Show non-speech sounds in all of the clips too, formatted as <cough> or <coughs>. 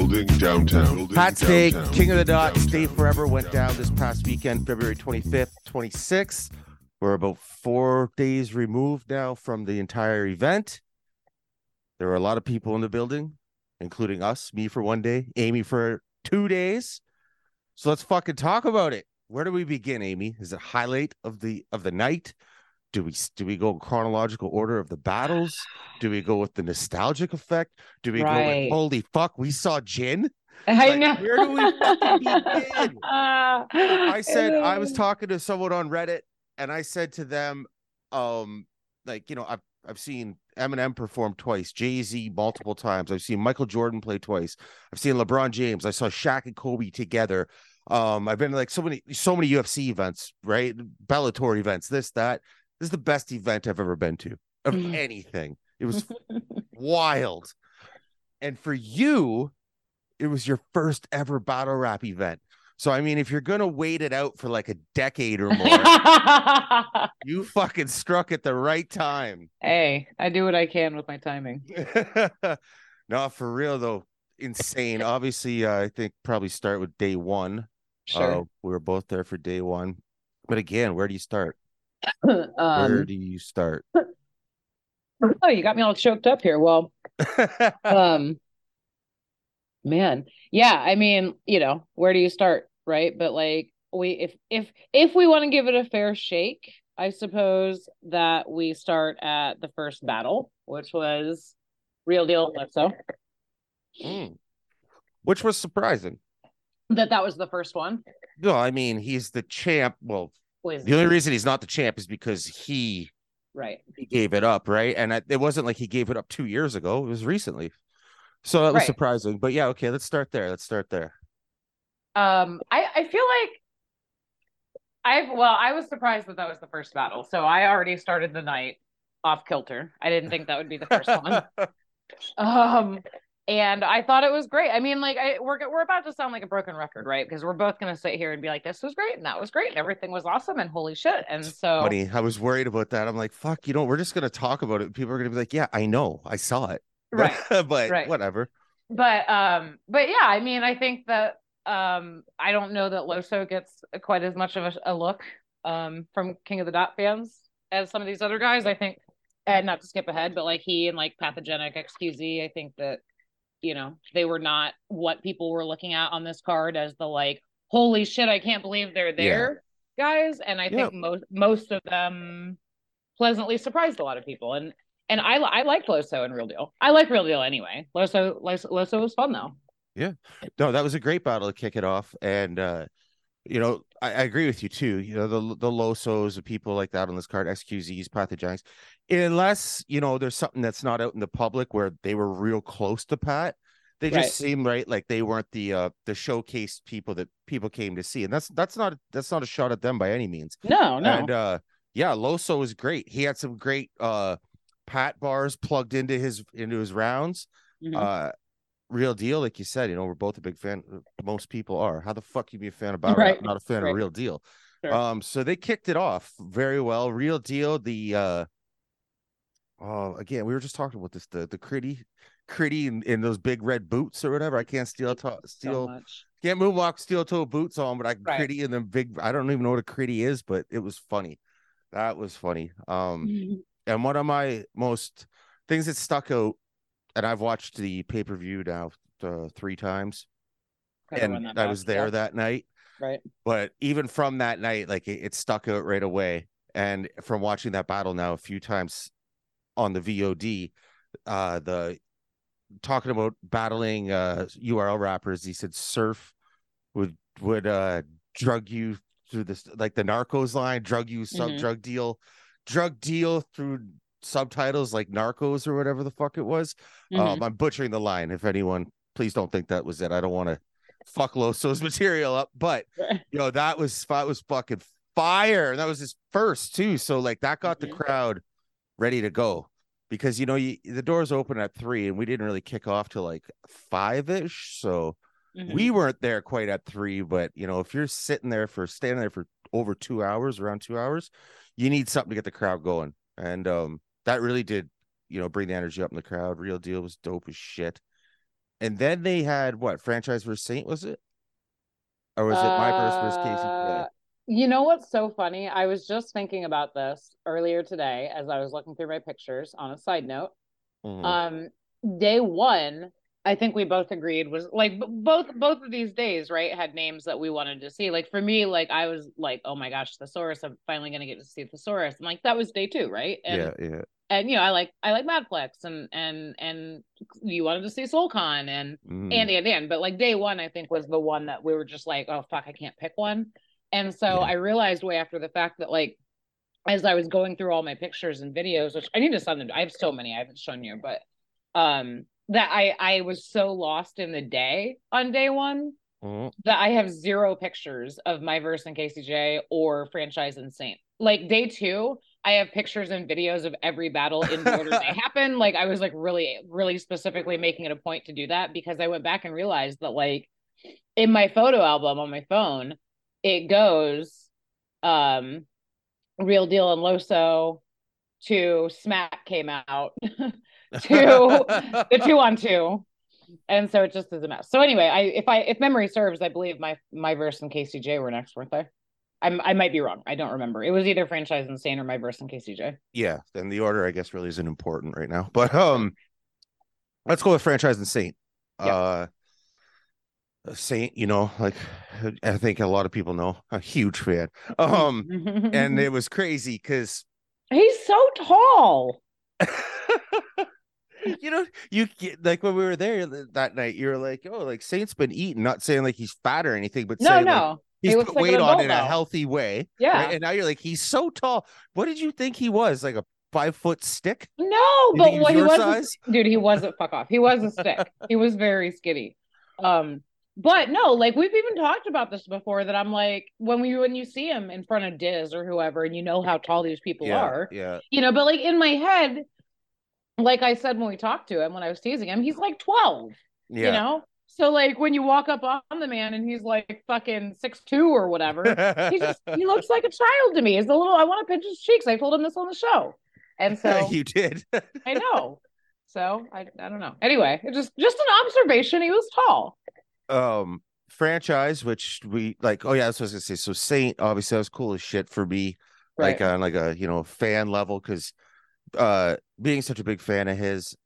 Building downtown. Building Hot downtown. King of the Dot, Downtown. Stay Forever went down this past weekend, February 25th, 26th. We're about four days removed now from the entire event. There were a lot of people in the building, including us, me for one day, Amy for two days. So let's fucking talk about it. Where do we begin, Amy? Is it highlight of the of the night? Do we do we go in chronological order of the battles? Do we go with the nostalgic effect? Do we go with holy fuck, we saw Jin? <laughs> I Like, know. where do we fucking begin? I <laughs> I said I was talking to someone on Reddit and I said to them, um, like, you know, I've I've seen Eminem perform twice, Jay-Z multiple times. I've seen Michael Jordan play twice. I've seen LeBron James. I saw Shaq and Kobe together. Um, I've been to, like so many so many UFC events, right? Bellator events, this, that. This is the best event I've ever been to of Mhm. anything. It was <laughs> wild. And for you, it was your first ever battle rap event. So I mean, if you're gonna wait it out for like a decade or more, <laughs> you fucking struck at the right time. hey, I do what I can with my timing. <laughs> no, for real though, insane. Obviously, uh, I think probably start with day one. Sure. Uh, we were both there for day one. But again, where do you start? <coughs> Where um, do you start? <coughs> oh, you got me all choked up here. Well, <laughs> um, man, yeah. I mean, you know, where do you start, right? But like, we if if if we want to give it a fair shake, I suppose that we start at the first battle, which was Real Deal Calypso. Mm. Which was surprising. That that was the first one. No, I mean he's the champ. Well, Was the only reason he's not the champ is because he right. he gave it up, right? And I, it wasn't like he gave it up two years ago; it was recently. So that was Right. surprising. But yeah, okay, let's start there. Let's start there. Um, I I feel like I've well, I was surprised that that was the first battle. So I already started the night off kilter. I didn't think that would be the first one. <laughs> Um, and I thought it was great. I mean, like I we're we're about to sound like a broken record, right? Because we're both gonna sit here and be like, this was great and that was great and everything was awesome and holy shit. And so Funny, I was worried about that. I'm like, fuck, you know, we're just gonna talk about it. People are gonna be like, yeah, I know, I saw it, <laughs> right. but right. whatever. But um, but yeah, I mean, I think that um, I don't know that Loso gets quite as much of a, a look um from King of the Dot fans as some of these other guys. I think, and not to skip ahead, but like he and like Pathogenic XQZ, I think that you know they were not what people were looking at on this card as the like, holy shit, I can't believe they're there, guys. And I Yeah. think most most of them pleasantly surprised a lot of people. And and I I like Loso and Real Deal. I like Real Deal anyway. Loso Loso, Loso was fun though. Yeah. No, that was a great battle to kick it off, and uh, you know, I, I agree with you too. You know, the the Losos, the people like that on this card, XQZs, Pathogenics, unless you know there's something that's not out in the public where they were real close to Pat. They just Right. seem right like they weren't the uh the showcase people that people came to see, and that's that's not that's not a shot at them by any means. No, no. And uh yeah, Loso was great. He had some great uh pat bars plugged into his into his rounds. Mhm. Uh real deal, like you said, you know, we're both a big fan. uh, Most people are. How the fuck you be a fan <laughs> of battle Right, not a fan right. of real deal? Sure. Um, so they kicked it off very well. Real deal, the uh oh again, we were just talking about this, the the critty critty in, in those big red boots or whatever. I can't steal to- <laughs> steal much. can't moonwalk steel toe boots on, but I can Right. critty in them big. I don't even know what a critty is, but it was funny. That was funny. Um, <laughs> and one of my most things that stuck out, and I've watched the pay per view now uh, three times, and I was there yeah. that night. Right. But even from that night, like it, it stuck out right away. And from watching that battle now a few times on the VOD, uh, the talking about battling uh URL rappers, he said Surf would would uh drug you through this like the Narcos line, drug you sub Mhm. drug deal, drug deal through subtitles like Narcos or whatever the fuck it was. Mhm. Um, I'm butchering the line. If anyone, please don't think that was it. I don't want to fuck Loso's <laughs> material up, but <laughs> you know that was that was fucking fire, and that was his first too. So like that got the Mhm. crowd ready to go because you know you, the doors open at three, and we didn't really kick off till like five ish. So Mhm. we weren't there quite at three, but you know if you're sitting there for standing there for over two hours, around two hours, you need something to get the crowd going, and um that really did you know bring the energy up in the crowd. Real deal was dope as shit. and then they had what franchise versus Saynt was it, or was it my versus versus Casey? Uh, You know what's so funny? I was just thinking about this earlier today as I was looking through my pictures. On a side note, Mhm. um, day one, I think we both agreed was like both both of these days, right? Had names that we wanted to see. Like for me, like I was like, oh my gosh, The Saurus! I'm finally gonna get to see The Saurus. I'm like, that was day two, right? And yeah, yeah. and you know, I like I like MadFlex and and and you wanted to see Soul Khan and Mhm. and and and but like day one i think was the one that we were just like oh fuck i can't pick one and so Yeah. i realized way after the fact that like as i was going through all my pictures and videos which i need to send them i have so many i haven't shown you but um that i i was so lost in the day on day one Mhm. that i have zero pictures of MyVerse in kcj or franchise and saint like day two I have pictures and videos of every battle in the order they <laughs> happen. Like I was like really, really specifically making it a point to do that because I went back and realized that like in my photo album on my phone, it goes um Real Deal and Loso to Smack came out <laughs> to the two on two. <laughs> And so it just is a mess. So anyway, I if I if memory serves, I believe my MyVerse and KCJ were next, weren't they? I'm, I might be wrong. I don't remember. It was either franchise insane or MyVerse and KCJ. yeah, then the order I guess really isn't important right now. But um let's go with franchise and Saynt. Yeah. Uh Saynt, you know, like I think a lot of people know, a huge fan. Um and <laughs> it was crazy because he's so tall. <laughs> you know, you like when we were there that night, you were like, oh, like Saynt's been eating, not saying like he's fat or anything, but No, saying like, no. he's looks put like weight on in a healthy way. Yeah. right? And now you're like, he's so tall. What did you think he was? Like a five foot stick? No, but he what he was, size? a, dude, he wasn't fuck off. He was a stick. <laughs> he was very skinny. Um, but no, like we've even talked about this before. That I'm like, when we when you see him in front of Diz or whoever, and you know how tall these people yeah, are, yeah. you know. But like in my head, like I said when we talked to him when I was teasing him, he's like 12. Yeah. You know. So like when you walk up on the man and he's like fucking six two or whatever, he just <laughs> he looks like a child to me. He's a little. I want to pinch his cheeks. I told him this on the show, and so <laughs> you did. <laughs> I know. So I I don't know. Anyway, it just just an observation. He was tall. um franchise, which we like, oh yeah, that's what I was gonna say. So Saynt, obviously, that was cool as shit for me. like on like a you know fan level because uh being such a big fan of his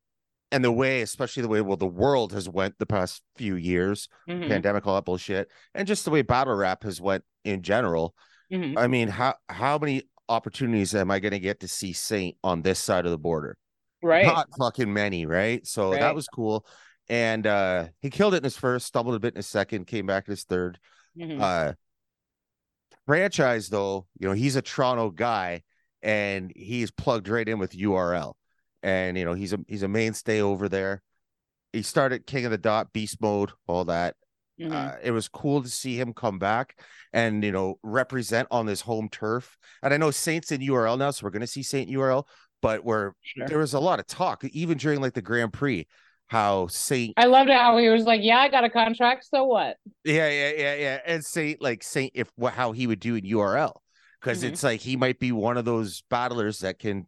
and the way especially the way well the world has went the past few years Mhm, pandemic all that bullshit and just the way battle rap has went in general. Mhm. i mean how how many opportunities am i going to get to see Saynt on this side of the border? Right. not fucking many right? So that was cool. And uh he killed it in his first stumbled a bit in his second came back in his third. Mhm. uh franchise though you know he's a toronto guy and he's plugged right in with url and you know he's a he's a mainstay over there he started king of the dot beast mode all that Mhm. uh, it was cool to see him come back and you know represent on this home turf and i know Saynt's in url now so we're going to see Saynt url but we're Sure. there was a lot of talk even during like the grand prix how Saynt I loved how he was like, "Yeah, I got a contract. So what?" Yeah, yeah, yeah, yeah. And Saynt like Saynt if what how he would do in URL. Because Mhm. it's like he might be one of those battlers that can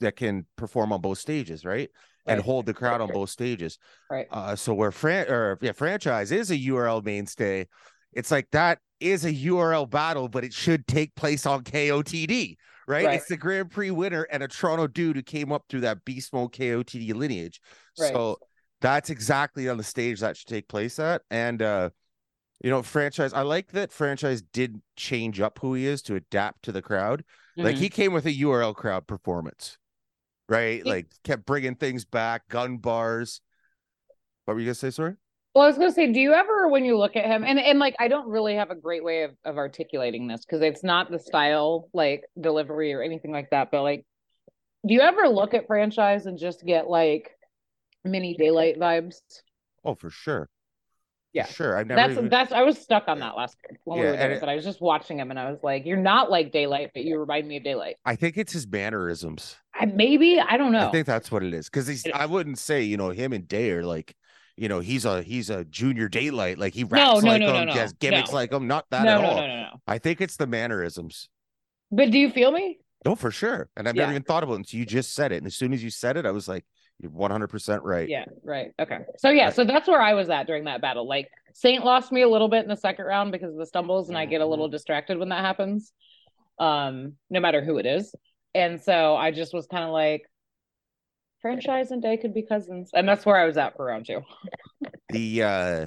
that can perform on both stages, right? And hold the crowd on both stages. Right. Uh so where fran or yeah, franchise is a URL mainstay, it's like that is a URL battle, but it should take place on KOTD, right? Right. It's the Grand Prix winner and a Toronto dude who came up through that beast mode KOTD lineage. Right. So that's exactly on the stage that should take place at. And uh you know, franchise. I like that franchise did change up who he is to adapt to the crowd. Like Mhm. he came with a URL crowd performance, right? He- like kept bringing things back, gun bars. What were you gonna say, sorry? Well, I was gonna say, do you ever, when you look at him, and and like, I don't really have a great way of of articulating this because it's not the style like delivery or anything like that. But like, do you ever look at franchise and just get like mini Daylyt vibes? Oh, for sure. Yeah. Sure. I've never That's even... that's I was stuck on that last when we Yeah, were and there, it- but I was just watching him and I was like, "You're not like Daylyt, but you remind me of Daylyt." I think it's his mannerisms. I, maybe I don't know. I think that's what it is. Because he's It I wouldn't say, you know, him and Day are like, you know, he's a he's a junior Daylyt. Like he No, raps no, like no, no, him, no, has gimmicks no. like him. Not that no, at no, all. no, no, no. I think it's the mannerisms. But do you feel me? No, for sure. And I've never even thought about it until you just said it. And as soon as you said it, I was like, You're 100% right. Yeah, right. Okay. So yeah, so that's where I was at during that battle. Like Saynt lost me a little bit in the second round because of the stumbles, and I get a little distracted when that happens. Um, no matter who it is. And so I just was kind of like, franchise and Day could be cousins. And that's where I was at for round two. <laughs> The uh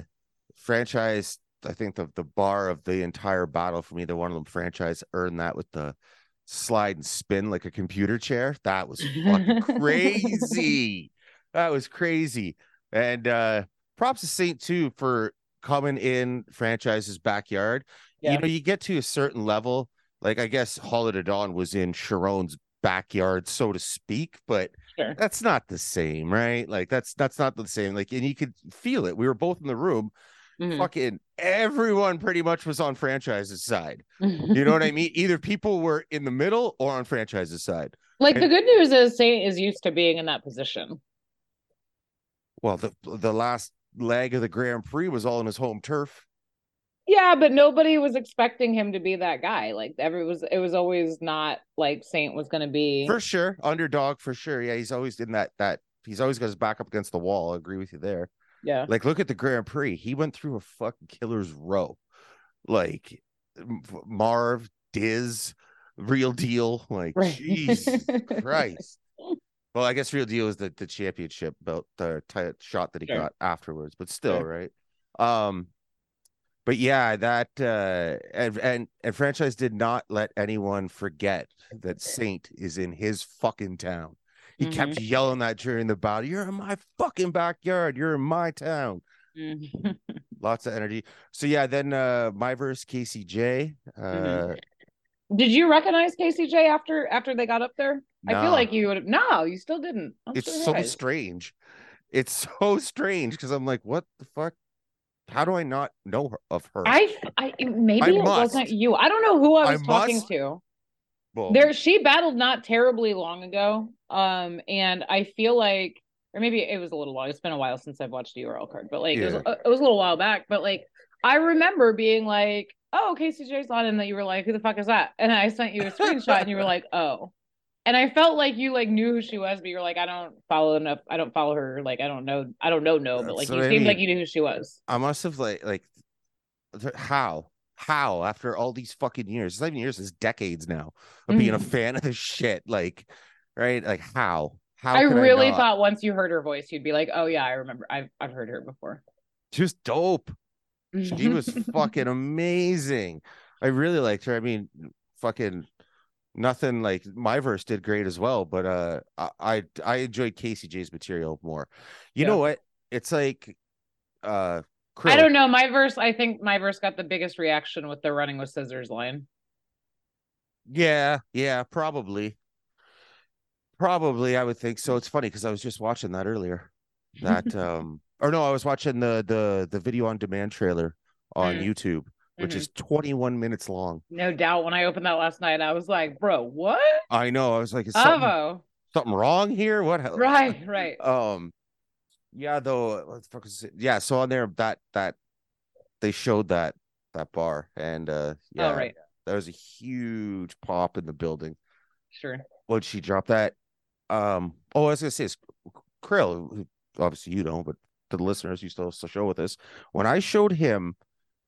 franchise, I think the the bar of the entire battle from either one of them franchise earned that with the slide and spin like a computer chair. That was fucking <laughs> crazy. That was crazy. And uh props to Saynt too for coming in franchise's backyard. Yeah. You know, you get to a certain level, like I guess Hollow Da Don was in Charron's backyard, so to speak, but Sure. that's not the same, right? Like that's that's not the same. Like, and you could feel it. We were both in the room. Mhm. Fucking everyone pretty much was on franchise's side. You know what I <laughs> mean? Either people were in the middle or on franchise's side. like the good news is Saynt is used to being in that position. Well, the the last leg of the Grand Prix was all in his home turf. Yeah, but nobody was expecting him to be that guy. Like every was it was always not like Saynt was gonna be For sure. Underdog for sure. Yeah, he's always in that that he's always got his back up against the wall. I agree with you there. Yeah. Like, look at the Grand Prix. He went through a fucking killer's row. Like Marv, Diz, Real Deal. Like, Right. Jesus <laughs> Christ. Well, I guess Real Deal is the, the championship belt, the t- shot that he Sure. got afterwards, but still, Sure. right? Um, but yeah, that uh, and and and franchise did not let anyone forget that Saynt is in his fucking town. He kept Mm-hmm. yelling that during the battle. You're in my fucking backyard. You're in my town. Mhm. <laughs> Lots of energy. So yeah, then uh MyVerse KCJ. Uh Mhm. Did you recognize Casey Jay after after they got up there? I feel like you would have no, you still didn't. I'm it's so surprised. strange. It's <laughs> so strange because I'm like, what the fuck? How do I not know her, of her? I, I maybe I it wasn't you. I don't know who I I was talking must. to. Well, There, she battled not terribly long ago. Um, and I feel like, or maybe it was a little while. It's been a while since I've watched the URL card, but like it, was, Yeah. it was a little while back. But like I remember being like, "Oh, casey KCJ's on," and that you were like, "Who the fuck is that?" And I sent you a screenshot, and you were like, "Oh." And I felt like you like knew who she was, but you were like, "I don't follow enough. I don't follow her. Like I don't know. I don't know. No, but like you I seemed like you knew who she was." I must have like like how how after all these fucking years, it's not even years, it's decades now of being a Mhm. fan <laughs> of this shit. Like, right? Like how? How I really not? thought once you heard her voice, you'd be like, "Oh yeah, I remember. I've I've heard her before." just dope. She was <laughs> fucking amazing. I really liked her. I mean, fucking nothing like MyVerse did great as well, but uh I I, I enjoyed Casey Jay's material more. You Yeah. know what? It's like uh I don't know. MyVerse, I think MyVerse got the biggest reaction with the running with scissors line. Yeah, yeah, probably. Probably I would think so. It's funny because I was just watching that earlier. That <laughs> um or no, I was watching the the the video on demand trailer on Mm. YouTube, which Mhm. is 21 minutes long. No doubt. When I opened that last night, I was like, "Bro, what?" I know. I was like, is something, something wrong here? What? Right, right. <laughs> Um, yeah, though. What the fuck is it? Yeah, so on there, that that they showed that that bar, and uh, yeah, Oh, right. there was a huge pop in the building Sure. when she dropped that. Um, oh, I was gonna say, is Krill, obviously you know, but to the listeners, you still still show with us. When I showed him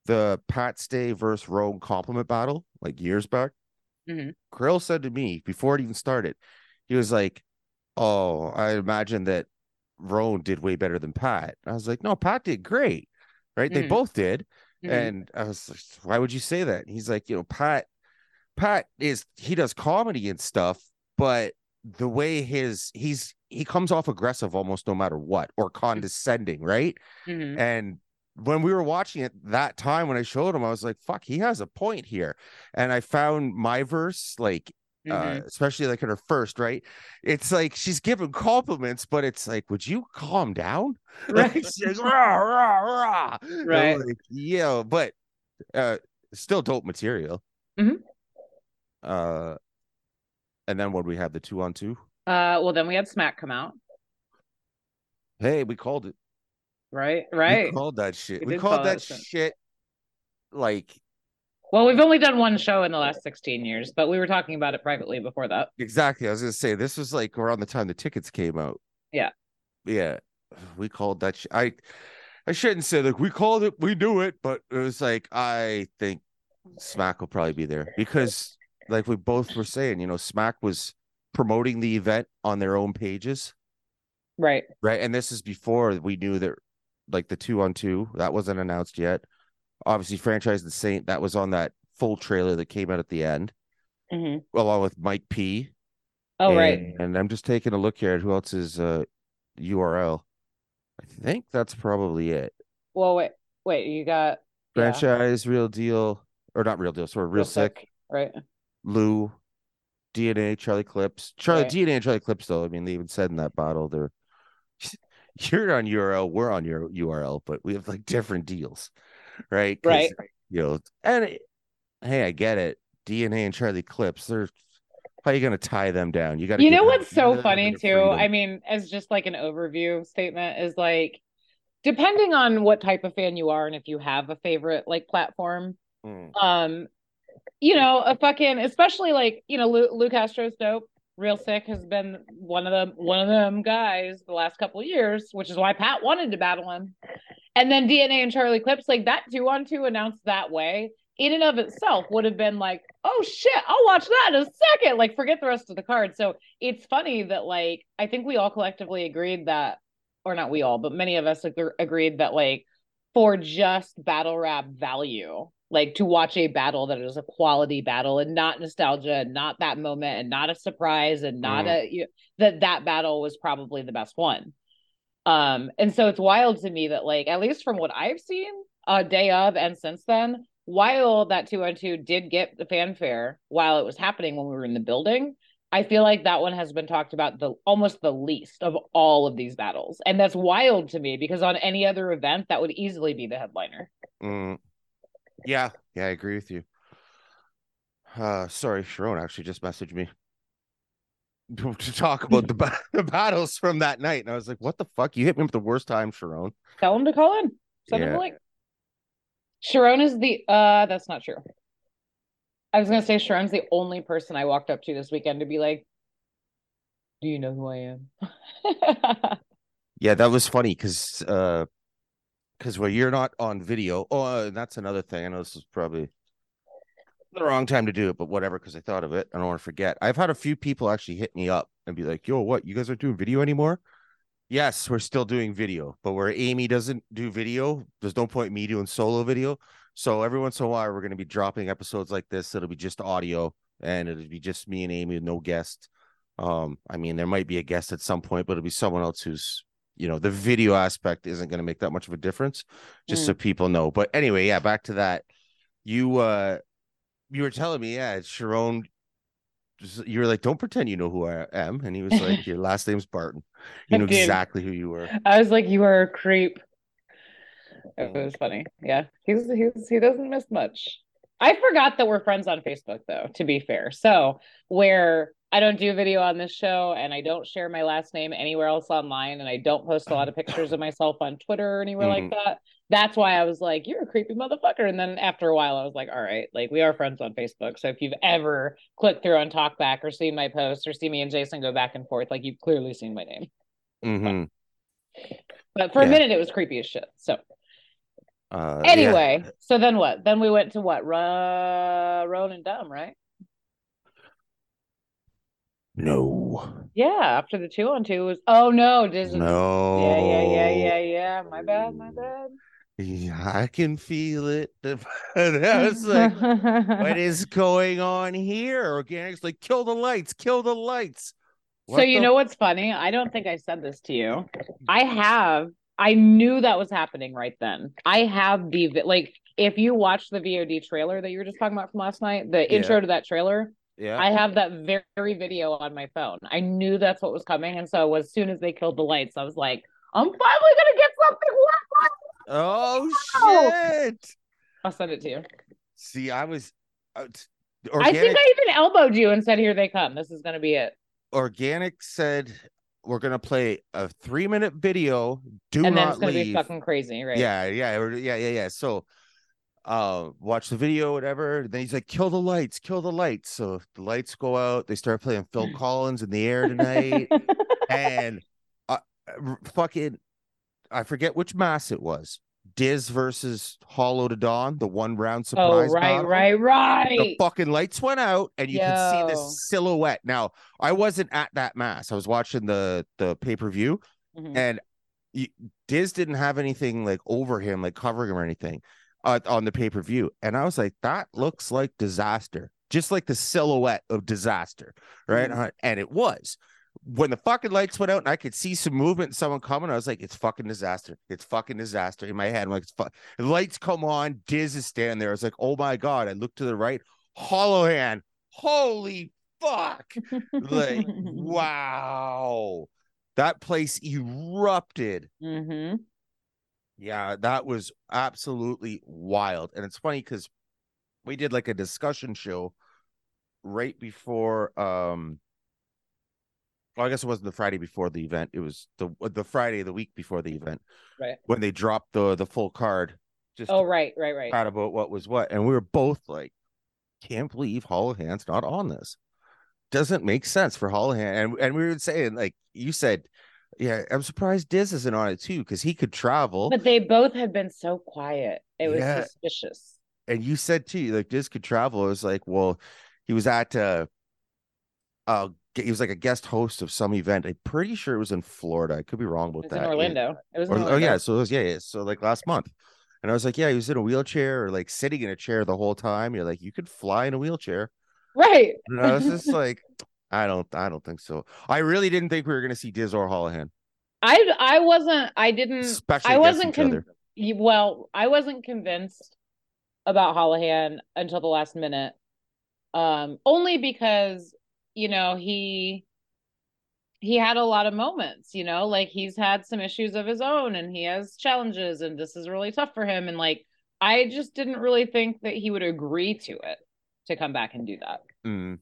the Pat Stay versus Rogue compliment battle like years back, Mhm. Krill said to me before it even started, he was like, "Oh, I imagine that Rone did way better than Pat." I was like, "No, Pat did great, right? They Mhm. both did." Mhm. And I was like, "Why would you say that?" He's like, "You know, Pat, Pat is he does comedy and stuff, but the way his he's he comes off aggressive almost no matter what or condescending, right?" Mhm. And when we were watching it that time when I showed him, I was like, fuck, he has a point here. And I found MyVerse, like, uh, Mhm. especially like in her first, right? It's like she's giving compliments, but it's like, would you calm down? <laughs> Like, Right. she's rah, rah, rah. Right. like, yeah, but uh still dope material. Mhm. Uh and then what we had the two on two, Uh, well, then we had Smack come out. hey, we called it. Right. Right. We called that shit. We We, called call that shit like Well, we've only done one show in the last 16 years, but we were talking about it privately before that. Exactly. I was gonna say this was like around the time the tickets came out. Yeah. yeah, we called that. Sh- I I shouldn't say like we called it, we knew it, but it was like I think Smack will probably be there because, like we both were saying, you know, Smack was promoting the event on their own pages, right? right? And this is before we knew that, like the two on two that wasn't announced yet. Obviously, franchise the Saynt that was on that full trailer that came out at the end, hmm along with Mike P. Oh, and, right. And I'm just taking a look here at who else is uh URL. I think that's probably it. Well, wait, wait. You got yeah, Franchise, real deal, or not real deal, sorry, Real Sikh. right? Lu, DNA, Charlie Clips. Charlie Right. DNA and Charlie Clips, though. I mean, they even said in that bottle they're <laughs> you're on URL, we're on your URL, but we have like different deals, right? Right. You know, and it- hey, I get it. DNA and Charlie Clips, they're how you gonna tie them down? You got to. You know what's so funny too? I mean, as just like an overview statement is like depending on what type of fan you are and if you have a favorite like platform, Mm. um, you know, a fucking especially like, you know, Lu, Lu Castro's dope. Real Sikh has been one of them one of them guys the last couple of years, which is why Pat wanted to battle him. And then DNA and Charlie Clips, like that two on two announced that way, in and of itself would have been like, oh shit, I'll watch that in a second. Like, forget the rest of the card. So it's funny that, like, I think we all collectively agreed that, or not we all, but many of us ag- agreed that, like, for just battle rap value, like to watch a battle that is a quality battle and not nostalgia and not that moment and not a surprise and not mm. a you, that that battle was probably the best one. Um, and so it's wild to me that like at least from what I've seen, uh day of and since then, while that two on two did get the fanfare while it was happening when we were in the building, I feel like that one has been talked about the almost the least of all of these battles. And that's wild to me because on any other event that would easily be the headliner. Mm. Yeah, yeah, I agree with you. Uh sorry, Charron actually just messaged me to <laughs> to talk about the, <laughs> the battles from that night. And I was like, what the fuck? You hit me with the worst time, Charron. Tell him to call in. Send him Yeah. a link. Charron is the uh that's not true. I was gonna say Charron's the only person I walked up to this weekend to be like, Do you know who I am? <laughs> Yeah, that was funny because uh because when you're not on video, oh uh, that's another thing. I know this is probably the wrong time to do it, but whatever, because I thought of it. I don't want to forget. I've had a few people actually hit me up and be like, yo, what? You guys aren't doing video anymore? Yes, we're still doing video, but where Amy doesn't do video, there's no point me doing solo video. So every once in a while, we're going to be dropping episodes like this. It'll be just audio and it'll be just me and Amy, no guest. Um, I mean, there might be a guest at some point, but it'll be someone else who's, you know, the video aspect isn't going to make that much of a difference, just so people know. But anyway, yeah, back to that. You, uh, you were telling me, yeah, it's Charron. You were like, "Don't pretend you know who I am," and he was like, <laughs> "Your last name's Barton. You know exactly who you were." I was like, You are a creep. It Mm. was funny. Yeah. He's he's he doesn't miss much. I forgot that we're friends on Facebook though, to be fair. So where I don't do video on this show and I don't share my last name anywhere else online and I don't post a lot of <laughs> pictures of myself on Twitter or anywhere like that. That's why I was like, You're a creepy motherfucker. And then after a while I was like, All right, like we are friends on Facebook. So if you've ever clicked through on Talkback or seen my posts or see me and Jason go back and forth, like you've clearly seen my name. hmm But for a minute it was creepy as shit. So Uh, yeah. Anyway, so then what? Then we went to what? Ro- Rone and Dumb, right? No, Yeah, after the two on two was oh no, Disney. no, Yeah, yeah, yeah, yeah, yeah. My bad, my bad. Yeah, I can feel it. <laughs> I was like, "What is going on here?" Organik's like, "Kill the lights, kill the lights." so you the- know what's funny? I don't think I said this to you. <laughs> I have I knew that was happening right then. I have the like if you watch the VOD trailer that you were just talking about from last night, the Yeah. intro to that trailer, Yeah, I have that very video on my phone. I knew that's what was coming, and so as soon as they killed the lights, I was like, "I'm finally gonna get something worth Oh shit! I'll send it to you. See, I was. Uh, t- I Organik, think I even elbowed you and said, "Here they come. This is gonna be it." Organik said we're gonna play a three minute video. Do and then not it's gonna leave. be fucking crazy, right? Yeah, yeah, yeah, yeah, yeah. So, uh, watch the video, whatever. Then he's like, "Kill the lights, kill the lights." So the lights go out. They start playing Phil <laughs> Collins in the air tonight, and uh, fucking I forget which mass it was. Diz versus Hollow Da Don, the one round surprise Oh, surprise. right, battle. right, The fucking lights went out and you can see Yo. the silhouette. Now, I wasn't at that mass. I was watching the the pay-per-view Mhm. and Diz didn't have anything like over him, like covering him or anything uh, on the pay-per-view. And I was like, that looks like Dizaster. Just like the silhouette of Dizaster, right? Uh, And it was when the fucking lights went out and I could see some movement and someone coming, I was like, it's fucking Dizaster. It's fucking Dizaster. In my head, I'm like, it's lights come on, Diz is standing there. I was like, oh my God. I looked to the right, Hollohan. Holy fuck. Like, <laughs> wow. That place erupted. Mhm. Yeah, that was absolutely wild. And it's funny because we did like a discussion show right before um well, I guess it wasn't the Friday before the event. It was the the Friday the week before the event Right. when they dropped the the full card. Just Oh, right, right, right. chat about what was what. And we were both like, can't believe Hollohan's not on this. Doesn't make sense for Hollohan. And and we were saying, like you said, yeah, I'm surprised Diz isn't on it too, because he could travel. But they both had been so quiet. It was Yeah. suspicious. and you said too, like Diz could travel. It was like, well, he was at uh uh he was like a guest host of some event. I'm pretty sure it was in Florida. I could be wrong about that. in Orlando. It was in Or- Orlando. oh yeah, so it was yeah, yeah, so like last month. And I was like, yeah, he was in a wheelchair or like sitting in a chair the whole time. You're like, you could fly in a wheelchair. Right. And I was just like, I don't, I don't think so. I really didn't think we were gonna see Diz or Hollohan, I I wasn't I didn't especially I wasn't con- well, I wasn't convinced about Hollohan until the last minute. Um, only because, you know, he he had a lot of moments, you know, like he's had some issues of his own and he has challenges and this is really tough for him. And like I just didn't really think that he would agree to it to come back and do that. Mm,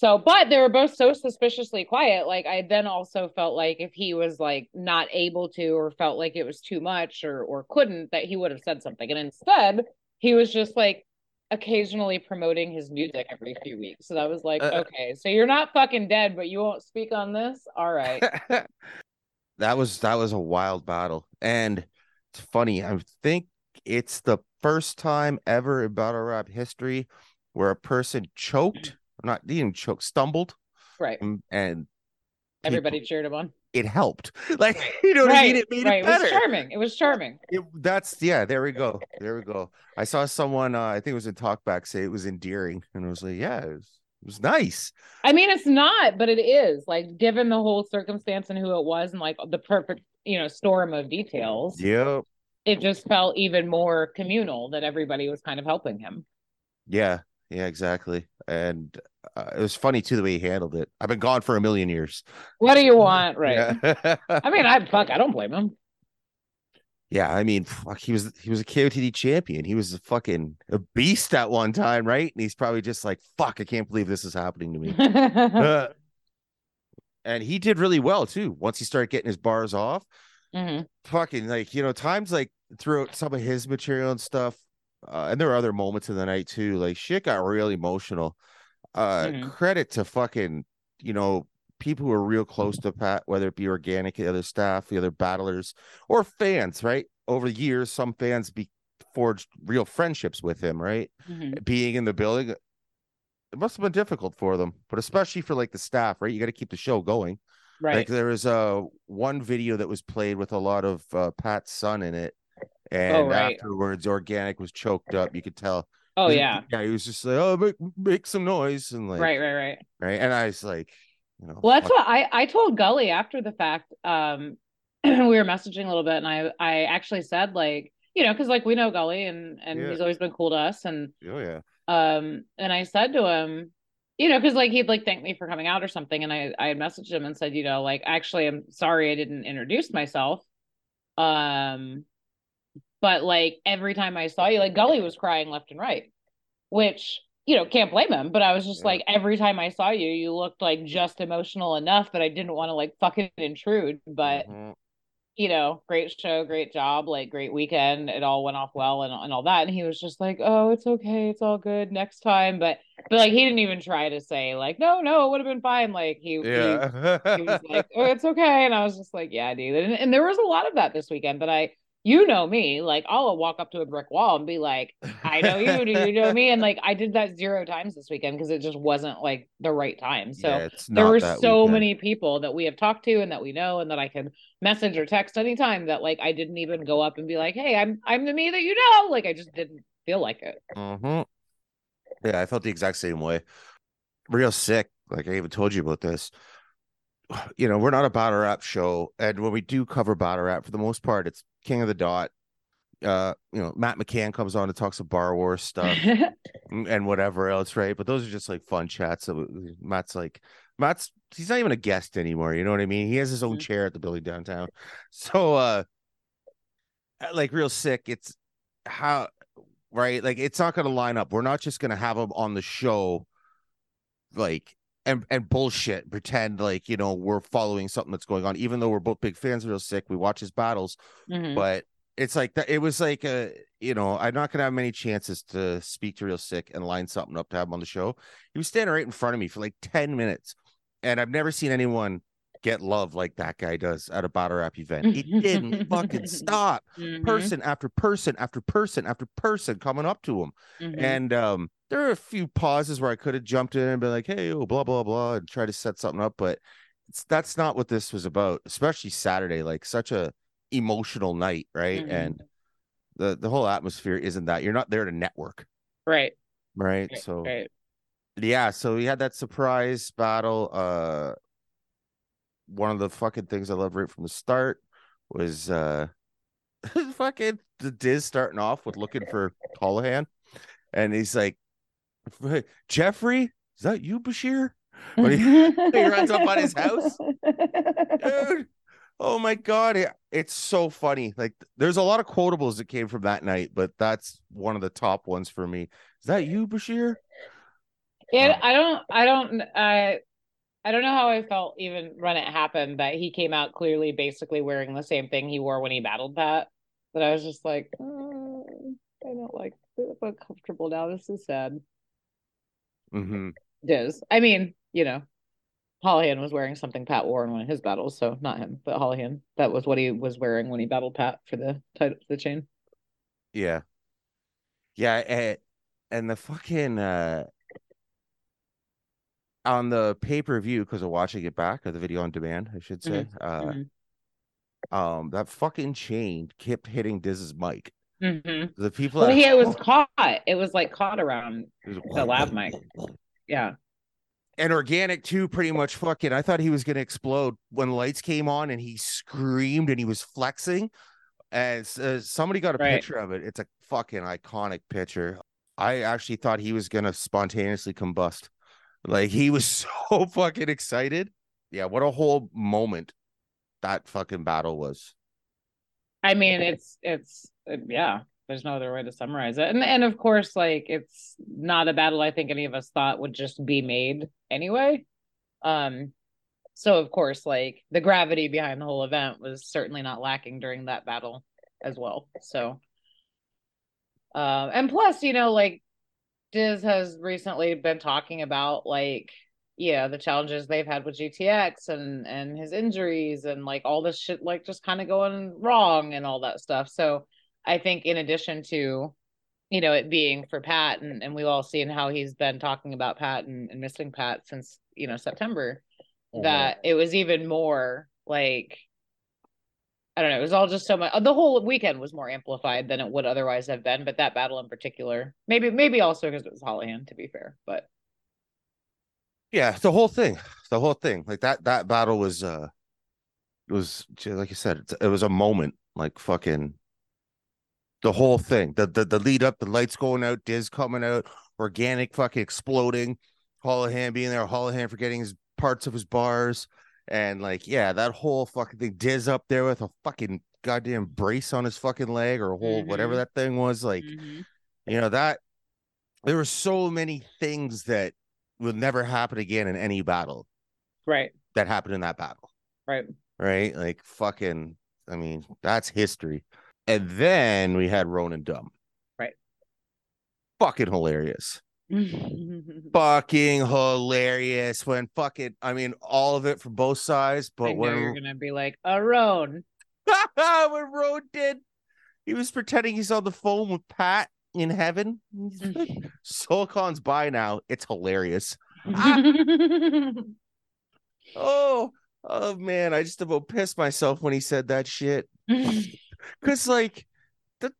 So, but they were both so suspiciously quiet. Like, I then also felt like if he was like not able to, or felt like it was too much, or or couldn't, that he would have said something. And instead, he was just like occasionally promoting his music every few weeks. So that was like, Uh, okay, so you're not fucking dead, but you won't speak on this. All right. <laughs> that was that was a wild battle, and it's funny. I think it's the first time ever in battle rap history where a person choked, not even choked, stumbled, right. and, and Everybody cheered him on. it helped. <laughs> Like you know what I mean? It made right. it better. It was charming. It was charming. It- that's yeah. There we go. There we go. I saw someone. Uh, I think it was in Talkback say it was endearing, and I was like, yeah, it was, it was nice. I mean, it's not, but it is. Like, given the whole circumstance and who it was, and like the perfect, you know, storm of details. Yep. it just felt even more communal that everybody was kind of helping him. Yeah. Yeah. Exactly. And uh, it was funny too the way he handled it. I've been gone for a million years. What do you want? Right. Yeah. I mean, I fuck, I don't blame him. yeah. I mean, fuck, he was he was a KOTD champion. He was a fucking a beast at one time, right? And he's probably just like, fuck, I can't believe this is happening to me. <laughs> Uh, and he did really well too. Once he started getting his bars off, Mhm. fucking like you know times like throughout some of his material and stuff uh, and there were other moments in the night too like shit got real emotional uh Mhm. credit to fucking you know people who are real close to pat whether it be Organik the other staff the other battlers or fans right over the years some fans be forged real friendships with him right Mhm. being in the building it must have been difficult for them but especially for like the staff right you got to keep the show going Right. like there was uh one video that was played with a lot of uh, Pat's son in it, and right. afterwards, Organik was choked up. You could tell. oh He- yeah. yeah. He was just like, "Oh, make, make some noise," and like, Right, right, right. right. And I was like, you know, Well, that's fuck- what I I told Gully after the fact. Um, <clears throat> we were messaging a little bit, and I I actually said like, you know, because like we know Gully, and and Yeah. he's always been cool to us, and oh yeah, um, and I said to him, you know, because like he'd like thank me for coming out or something, and I I had messaged him and said, you know, like actually I'm sorry I didn't introduce myself, um, but like every time I saw you, like Gully was crying left and right, which you know can't blame him, but I was just Yeah. like every time I saw you, you looked like just emotional enough that I didn't want to like fucking intrude, but Mhm. you know, great show, great job, like great weekend. It all went off well and, and all that. And he was just like, Oh, it's okay, it's all good next time. But but like he didn't even try to say, like, no, no, it would have been fine. Like he, Yeah. he, he was like, Oh, it's okay. And I was just like, Yeah, dude. And, and there was a lot of that this weekend that I you know me, like I'll walk up to a brick wall and be like, I know you, do you know me? And like I did that zero times this weekend because it just wasn't like the right time. So Yeah, there were so weekend. many people that we have talked to and that we know and that I can message or text anytime that like I didn't even go up and be like, Hey, I'm I'm the me that you know. Like I just didn't feel like it. Mhm. Yeah, I felt the exact same way. Real Sikh. Like I even told you about this. You know, we're not a battle rap show, and when we do cover battle rap, for the most part, it's King of the Dot. Uh, you know, Matt McCann comes on and talks of Bar Wars stuff <laughs> and whatever else, right? But those are just like fun chats. That Matt's like, Matt's he's not even a guest anymore. You know what I mean? He has his own Mhm. chair at the building downtown. So, uh, like Real Sikh. It's how right? Like it's not going to line up. We're not just going to have him on the show, like and and bullshit. Pretend like you know we're following something that's going on, even though we're both big fans of Real Sikh. We watch his battles, Mhm. but it's like that. It was like a you know I'm not to have many chances to speak to Real Sikh and line something up to have him on the show. He was standing right in front of me for like ten minutes, and I've never seen anyone get love like that guy does at a battle rap event. He didn't <laughs> fucking stop Mhm. person after person after person after person coming up to him. Mhm. And um, there are a few pauses where I could have jumped in and been like, "Hey, oh, blah blah blah," and try to set something up, but it's that's not what this was about. Especially Saturday, like such a emotional night, right? Mhm. And the the whole atmosphere isn't that. You're not there to network, right. right? Right. So right. yeah, so we had that surprise battle. Uh, one of the fucking things I loved right from the start was uh, <laughs> fucking the Diz starting off with looking for Callahan, and he's like, Jeffrey, is that you, Bashir? <laughs> When he, <laughs> he runs up on his house? dude. Oh my god, it, it's so funny. Like, there's a lot of quotables that came from that night, but that's one of the top ones for me. Is that you, Bashir? Yeah, Um, I don't, I don't, I, I don't know how I felt even when it happened that he came out clearly, basically wearing the same thing he wore when he battled Pat. But I was just like, "Uh, I don't like, feel comfortable now. This is sad. Mm-hmm. Diz. I mean, you know, Hollohan was wearing something Pat wore in one of his battles, so not him, but Hollohan. That was what he was wearing when he battled Pat for the title, the chain. Yeah. Yeah, and, and the fucking uh on the pay-per-view because of watching it back or the video on demand, I should say. Uh Mhm. um that fucking chain kept hitting Diz's mic. Mhm. The people Well, he it was caught. It was like caught around. the lab <laughs> mic. Yeah. and Organik too pretty much fucking i thought he was gonna explode when lights came on and he screamed and he was flexing and uh, somebody got a Right. picture of it it's a fucking iconic picture i actually thought he was gonna spontaneously combust like he was <laughs> so fucking excited yeah what a whole moment that fucking battle was I mean, it's it's yeah. There's no other way to summarize it, and and of course, like it's not a battle I think any of us thought would just be made anyway. Um, so of course, like the gravity behind the whole event was certainly not lacking during that battle as well. So, uh, and plus, you know, like Diz has recently been talking about like yeah the challenges they've had with GTX and and his injuries and like all this shit like just kind of going wrong and all that stuff. So I think in addition to you know it being for Pat and and we've all seen how he's been talking about Pat and, and missing Pat since you know September mm-hmm. that it was even more like I don't know. It was all just so much. The whole weekend was more amplified than it would otherwise have been. But that battle in particular, maybe, maybe also because it was Hollohan, to be fair. But yeah the whole thing the whole thing like that that battle was uh it was like you said it was a moment like fucking the whole thing the the, the lead up the lights going out diz coming out Organik fucking exploding Hollohan being there Hollohan forgetting his parts of his bars and like yeah that whole fucking thing diz up there with a fucking goddamn brace on his fucking leg or a whole whatever Mhm. that thing was like Mhm. you know that there were so many things that will never happen again in any battle right, that happened in that battle right, right like fucking I mean, that's history. And then we had Ronan Dumb. Right. Fucking hilarious. <laughs> fucking hilarious when fucking I mean all of it from both sides, but I when you're gonna be like a Rone. <laughs> when Rone did he was pretending he's on the phone with Pat in heaven. <laughs> Silicon's by now. It's hilarious. Ah! Oh, oh man, I just about pissed myself when he said that shit. Cause like that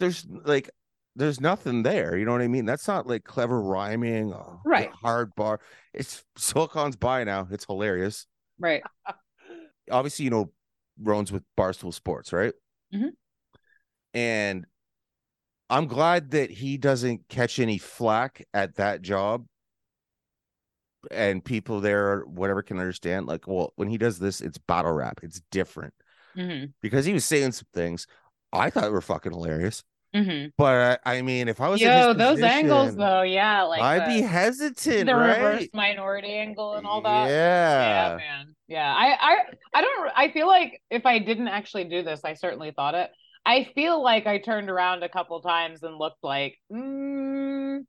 there's like there's nothing there. You know what I mean? That's not like clever rhyming, or Right. Hard bar. It's <laughs> Silicon's by now. It's hilarious. right. <laughs> Obviously, you know, Rone's with Barstool Sports, right? Mhm. And I'm glad that he doesn't catch any flack at that job. And people there, whatever, can understand. Like, well, when he does this, it's battle rap. It's different hmm because he was saying some things I thought were fucking hilarious. Hmm But I mean, if I was Yo, those angles though, yeah, like I'd the, be hesitant, the right? reverse minority angle and all that. Yeah. yeah, man. Yeah, I, I, I don't. I feel like if I didn't actually do this, I certainly thought it. I feel like I turned around a couple times and looked like, mm,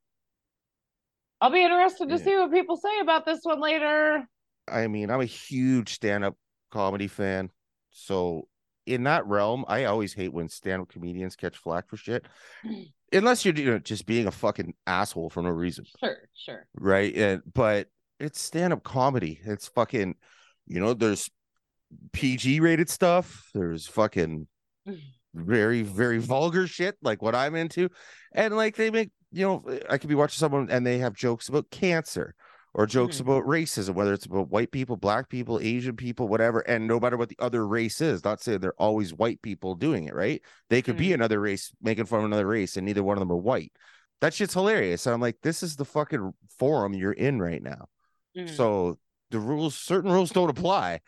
I'll be interested to Yeah. see what people say about this one later. I mean, I'm a huge stand-up comedy fan. So in that realm, I always hate when stand-up comedians catch flack for shit. Mm. Unless you're you know, just being a fucking asshole for no reason. Sure, sure. Right. And but it's stand-up comedy. It's fucking, you know, there's PG rated stuff. There's fucking mm. very, very vulgar shit, like what I'm into. And like they make, you know, I could be watching someone and they have jokes about cancer or jokes Mhm. about racism, whether it's about white people, black people, Asian people, whatever. And no matter what the other race is, not saying they're always white people doing it, right? They could be Mhm. another race making fun of another race, and neither one of them are white. That shit's hilarious. And I'm like, this is the fucking forum you're in right now. Mhm. So the rules, certain rules don't apply.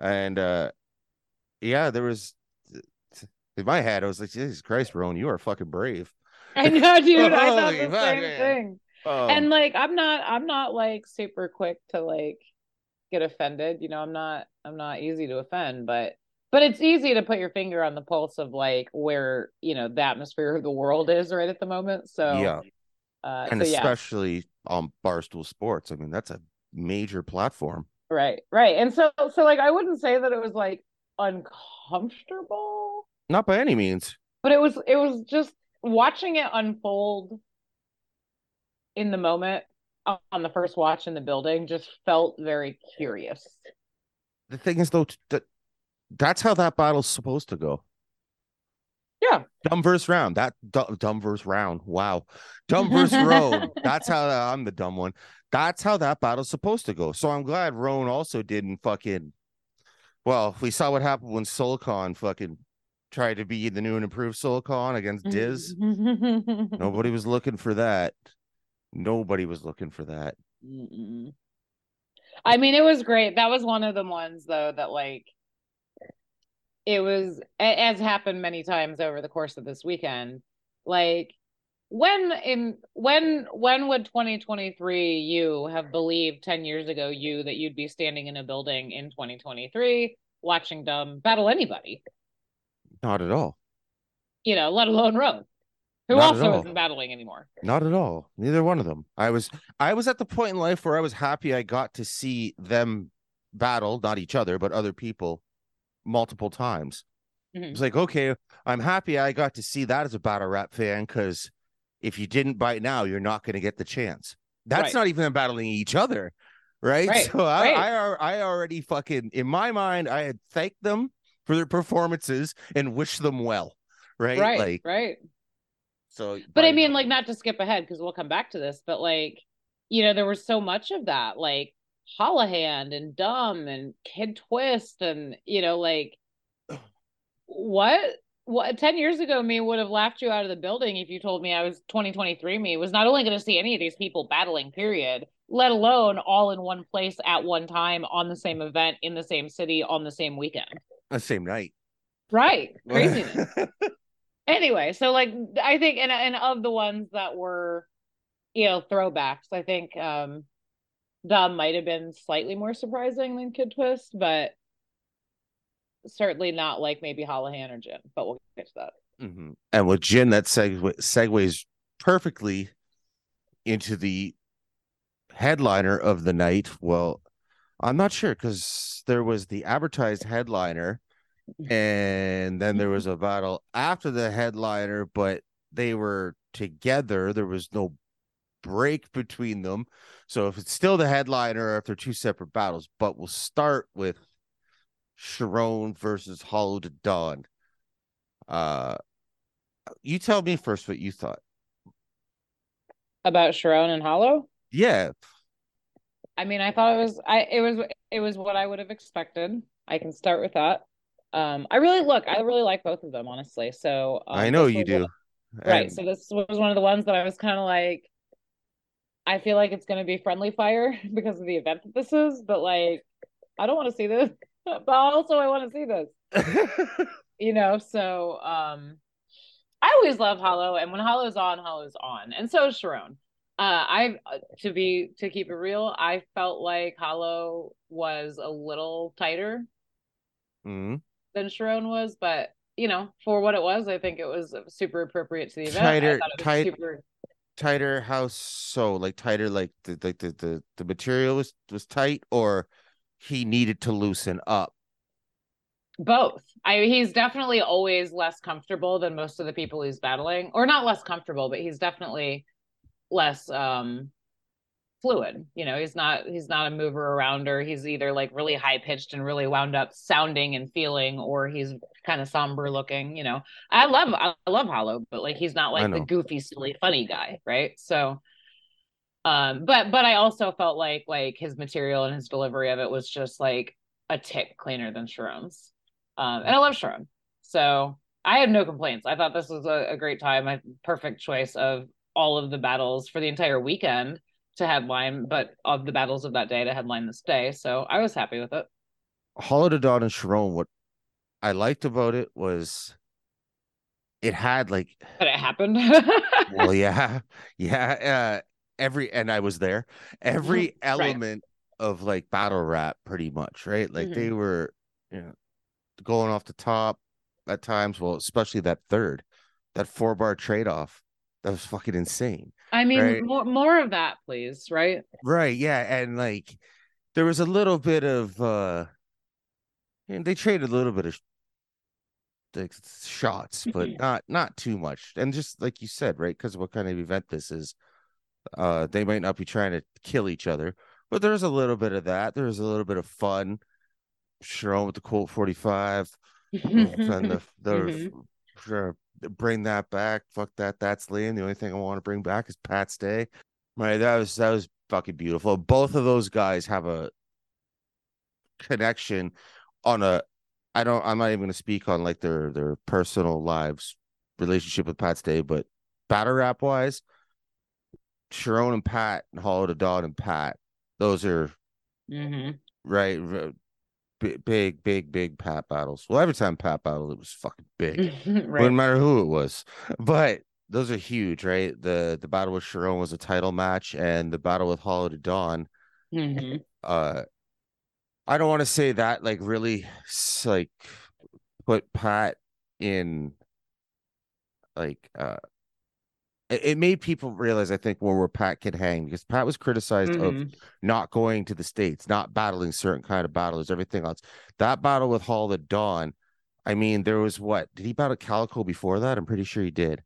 And uh yeah, there was in my head, I was like, Jesus Christ, Rone, you are fucking brave. I know, <laughs> dude. I thought the same man. thing. Um, and like i'm not i'm not like super quick to like get offended you know i'm not i'm not easy to offend but but it's easy to put your finger on the pulse of like where you know the atmosphere of the world is right at the moment so yeah, uh and so yeah especially on Barstool Sports. I mean, that's a major platform. right right and so so like i wouldn't say that it was like uncomfortable Not by any means. but it was it was just watching it unfold in the moment on the first watch in the building just felt very curious The thing is, though, that that's how that battle's supposed to go. Yeah. Dumb verse round. That du- dumb verse round. Wow. Dumb <laughs> verse road. That's how uh, I'm the dumb one. That's how that battle's supposed to go. So I'm glad Rone also didn't fucking. Well, we saw what happened when Silicon fucking tried to be the new and improved Silicon against Diz. <laughs> Nobody was looking for that. Nobody was looking for that. Mm-mm. I mean, it was great. That was one of the ones though that like it was as happened many times over the course of this weekend. Like when in when when would 2023 you have believed 10 years ago you that you'd be standing in a building in 2023 watching them battle anybody, Not at all. you know, let alone Rone, who Not also isn't battling anymore. Not at all. Neither one of them. I was I was at the point in life where I was happy I got to see them battle, not each other, but other people multiple times. Mhm. It's like, okay, I'm happy I got to see that as a battle rap fan because if you didn't bite now, you're not going to get the chance. That's Right. not even them battling each other, right? Right, So I, right. I, I already fucking in my mind, I had thanked them for their performances and wished them well, right? Right, Like right. So. But I by- mean, like, not to skip ahead because we'll come back to this, but like, you know, there was so much of that, like Hollohan and Dumb and Kid Twist, and you know, like, what? What 10 years ago, me would have laughed you out of the building if you told me I was 2023 me was not only going to see any of these people battling, period, let alone all in one place at one time on the same event in the same city on the same weekend. the same night. Right. <laughs> Craziness. Anyway so like i think and and of the ones that were you know throwbacks i think um Dom might have been slightly more surprising than kid twist but certainly not like maybe Hollohan or Jin, but we'll get to that. Mm-hmm. And with Jin, that segue segues perfectly into the headliner of the night. Well, I'm not sure because there was the advertised headliner, and then there was a battle after the headliner, but they were together. There was no break between them. So if it's still the headliner, if they're two separate battles, but we'll start with Charron versus Hollow Da Don. Uh, you tell me first what you thought about Charron and Hollow. Yeah, I mean, I thought it was I it was it was what I would have expected. I can start with that. Um, I really look, I really like both of them, honestly. So um, I know you do. One, right. So this was one of the ones that I was kind of like, I feel like it's gonna be friendly fire <laughs> because of the event that this is, but like I don't want to see this. <laughs> but also I want to see this. <laughs> you know, so um I always love Hollow, and when Hollow's on, Hollow's on, and so is Charron. Uh, I uh, to be to keep it real, I felt like Hollow was a little tighter mm-hmm. Than Charron was, but you know, for what it was, I think it was super appropriate to the event. Tighter, tight, super... tighter. How so? Like tighter, like the like the, the the material was was tight, or he needed to loosen up both. I he's definitely always less comfortable than most of the people he's battling, or not less comfortable, but he's definitely less um fluid. You know, he's not he's not a mover arounder. He's either like really high pitched and really wound up sounding and feeling, or he's kind of somber looking. You know, I love I love Hollow, but like he's not like the goofy, silly, funny guy, right? So, um, but but I also felt like like his material and his delivery of it was just like a tick cleaner than Charron's. Um, and I love Charron, so I had no complaints. I thought this was a, a great time, a perfect choice of all of the battles for the entire weekend to headline, but of the battles of that day to headline this day. So I was happy with it. Hollow Da Don and Charron, what I liked about it was it had like that it happened. <laughs> well, yeah, yeah. Uh, every and I was there. Every <laughs> mm-hmm. element of like battle rap, pretty much, right? Like mm-hmm. they were, you know, going off the top at times. Well, especially that third, that four bar trade off. That was fucking insane. I mean, right? more more of that, please. Right. Right. Yeah, and like there was a little bit of uh and they traded a little bit of like shots, but not not too much. And just like you said, right, because what kind of event this is, uh, they might not be trying to kill each other, but there's a little bit of that. There's a little bit of fun. Charron with the Colt 45, <laughs> and the the mm-hmm. Bring that back. Fuck that. That's Liam. The only thing I want to bring back is Pat Stay. Right. That was that was fucking beautiful. Both of those guys have a connection on a I don't I'm not even gonna speak on like their their personal lives relationship with Pat Stay, but battle rap wise, Charron and Pat and Hollow Da Don and Pat, those are mm-hmm. right big, big, big Pat battles. Well, every time Pat battled, it was fucking big. <laughs> right. Wouldn't matter who it was. But those are huge, right? The the battle with Charron was a title match, and the battle with Hollow Da Don. Mm-hmm. Uh, I don't want to say that like really like put Pat in like uh it made people realize, I think, where, where Pat could hang because Pat was criticized mm-hmm. of not going to the states, not battling certain kind of battles, everything else. That battle with Hollow Da Don, I mean, there was what did he battle Calicoe before that? I'm pretty sure he did.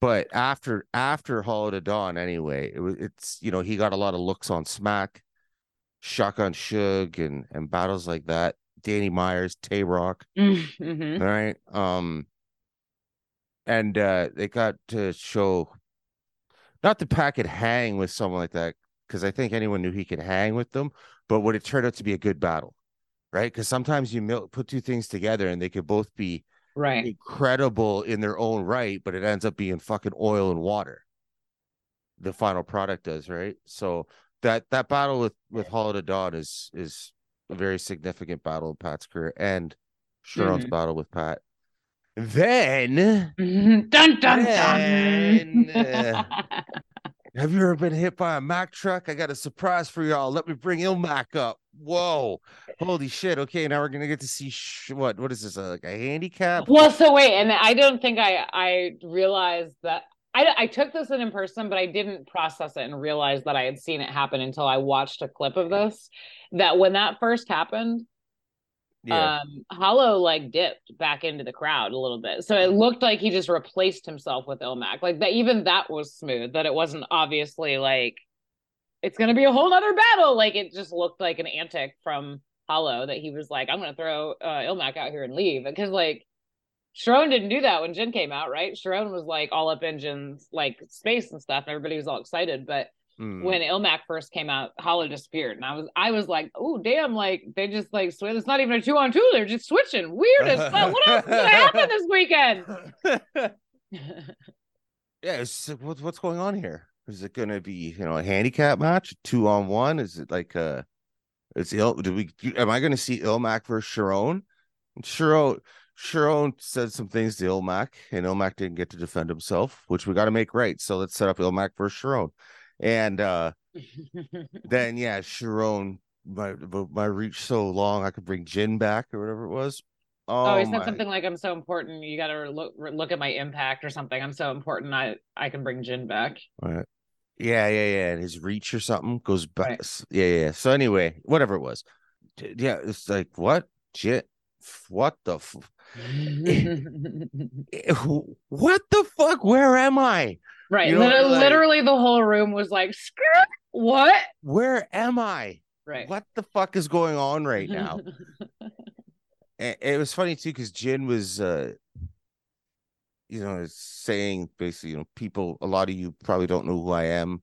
But after after Hollow Da Don, anyway, it was it's you know he got a lot of looks on Smack, Shotgun Shug, and and battles like that. Danny Myers, Tay Roc, <laughs> mm-hmm. right? Um, and uh, they got to show not the Pat could hang with someone like that because I think anyone knew he could hang with them, but would it turned out to be a good battle, right? Because sometimes you put two things together and they could both be right incredible in their own right, but it ends up being fucking oil and water. The final product does, right? So that that battle with with Hollow Da Don is is a very significant battle in Pat's career and Charron's mm-hmm. battle with Pat. Then, <laughs> dun dun then, dun. uh, <laughs> have you ever been hit by a Mack truck? I got a surprise for y'all. Let me bring Ilmac up. Whoa, Holy shit! Okay, now we're gonna get to see sh- what? What is this? Uh, like a handicap? Well, so wait, and I don't think I I realized that I I took this in in person, but I didn't process it and realize that I had seen it happen until I watched a clip of this. That when that first happened, Yeah. um Hollow like dipped back into the crowd a little bit. So it looked like he just replaced himself with Ilmac. Like that even that was smooth, that it wasn't obviously like it's gonna be a whole nother battle. Like it just looked like an antic from Hollow that he was like, I'm gonna throw uh Ilmac out here and leave. Because like Charron didn't do that when Jin came out, right? Charron was like all up engines like space and stuff, and everybody was all excited. But Hmm. when Ilmac first came out, Hollow disappeared, and I was I was like, oh damn, like they just like switch. It's not even a two on two; they're just switching. Weird as fuck. What else is gonna happen this weekend? <laughs> <laughs> yeah. It's, what, what's going on here? Is it gonna be you know a handicap match, two on one? Is it like uh Is Il? Do we? Am I gonna see Ilmac versus Charron? Charron. Charron said some things to Ilmac, and Ilmac didn't get to defend himself, which we got to make right. So let's set up Ilmac versus Charron. And uh <laughs> then yeah, Charron, my my reach so long I could bring Jin back or whatever it was. Oh, Oh, he said something like, "I'm so important. You got to look look at my impact or something. I'm so important. I I can bring Jin back." Right. Yeah, yeah, yeah. And his reach or something goes back. Right. Yeah, yeah. So anyway, whatever it was. Yeah, it's like what? Shit. What the f- <laughs> Eh, what the fuck? Where am I? Right. You know, like- literally, the whole room was like, "Screw what?" Where am I? Right. What the fuck is going on right now? <laughs> And it was funny too because Jin was uh you know saying basically you know people a lot of you probably don't know who I am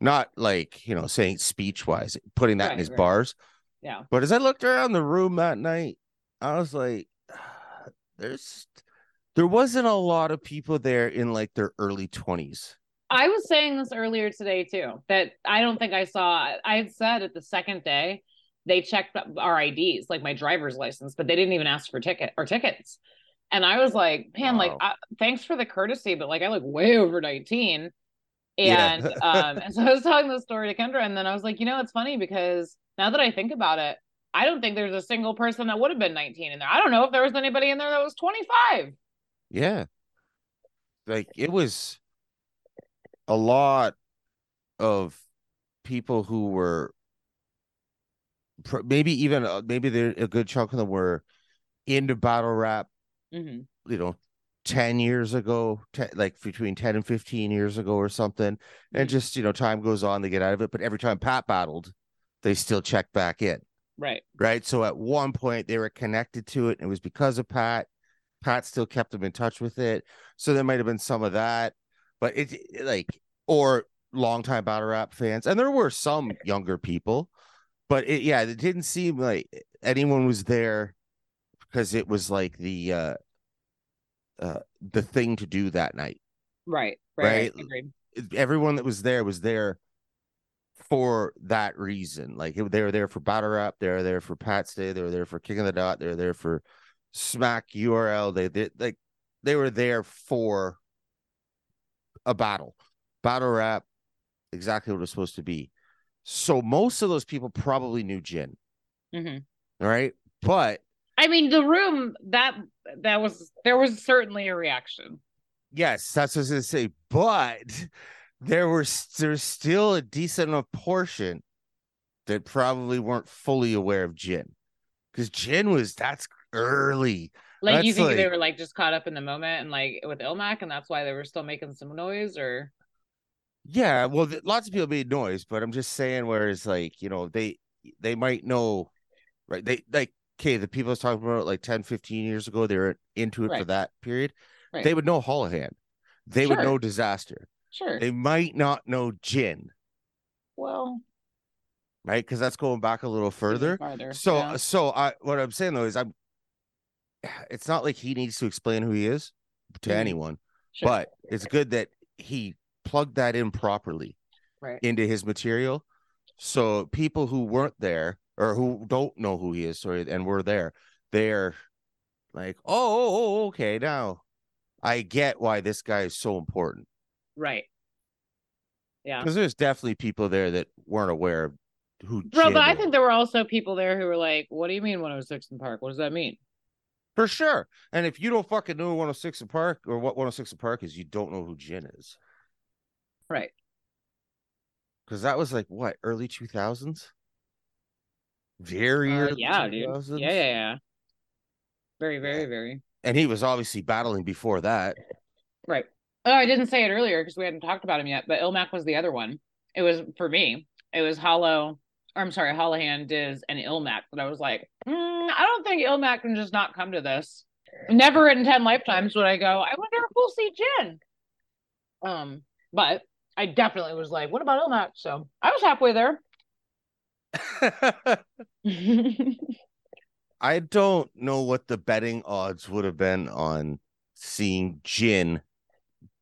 not like you know saying speech wise putting that in his right. bars yeah. but as I looked around the room that night I was like <sighs> there's there wasn't a lot of people there in like their early 20s I was saying this earlier today too. That I don't think I saw. I had said at the second day they checked our IDs, like my driver's license, but they didn't even ask for ticket or tickets. And I was like, man, like, I, thanks for the courtesy, but like, I look way over nineteen. Yeah. And <laughs> um, and so I was telling this story to Kendra, and then I was like, you know, it's funny because now that I think about it, I don't think there's a single person that would have been 19 in there. I don't know if there was anybody in there that was 25. Yeah. Like it was a lot of people who were maybe even uh, maybe there a good chunk of them were into battle rap, Mm-hmm. you know, 10 years ago, like between 10 and 15 years ago or something. And Mhm. just, you know, time goes on, they get out of it, but every time Pat battled, they still check back in Right. right? So at one point they were connected to it. And it was because of Pat. Pat still kept them in touch with it. So there might have been some of that, but it it- like or longtime battle rap fans, and there were some younger people, but it yeah, it didn't seem like anyone was there because it was like the uh uh the thing to do that night. Right. Right. Right. Everyone that was there was there for that reason. Like it, they were there for battle rap, they were there for Pat Stay, they were there for King of the Dot, they were there for Smack URL. They did like they were there for a battle, battle rap, exactly what it was supposed to be. So most of those people probably knew Jin, Mhm. all right? But I mean, the room that that was there was certainly a reaction. yes, that's what I was gonna say. But there were there's still a decent enough portion that probably weren't fully aware of Jin. Because Jin was that's early. Like you That's think they were like just caught up in the moment and like with Ilmac, and that's why they were still making some noise, or Yeah, well, th- lots of people made noise, but I'm just saying, whereas like you know they they might know, right? They like okay, the people I was talking about like 10, 15 years ago, they were into it for that period. Right. They would know Hollohan, they would know Dizaster. sure. They might not know Jin, well, right? Because that's going back a little further. farther. So yeah. so I what I'm saying though is I'm. It's not like he needs to explain who he is to Mhm. anyone, Sure. but it's good that he plugged that in properly right. into his material. So people who weren't there or who don't know who he is, sorry, and were there, they're like, oh, oh, oh, okay, now I get why this guy is so important. Right. Yeah. Because there's definitely people there that weren't aware of who. Bro, but I think there were also people there who were like, "What do you mean 106 & Park? What does that mean?" For sure. And if you don't fucking know 106 & Park or what 106 & Park is, you don't know who Jin is. Right. Because that was like what early 2000s. Very Uh, early yeah, dude. 2000s? Yeah, yeah, yeah. Very, very, very. And he was obviously battling before that. Right. Oh, I didn't say it earlier because we hadn't talked about him yet, but Ilmac was the other one. It was for me. It was Hollow. Or I'm sorry, Hollohan, Diz, and Ilmac. But I was like, mm, I don't think Ilmac can just not come to this. Never in ten lifetimes would I go. I wonder if we'll see Jin. Um, but I definitely was like, what about Ilmac? So I was halfway there. <laughs> <laughs> I don't know what the betting odds would have been on seeing Jin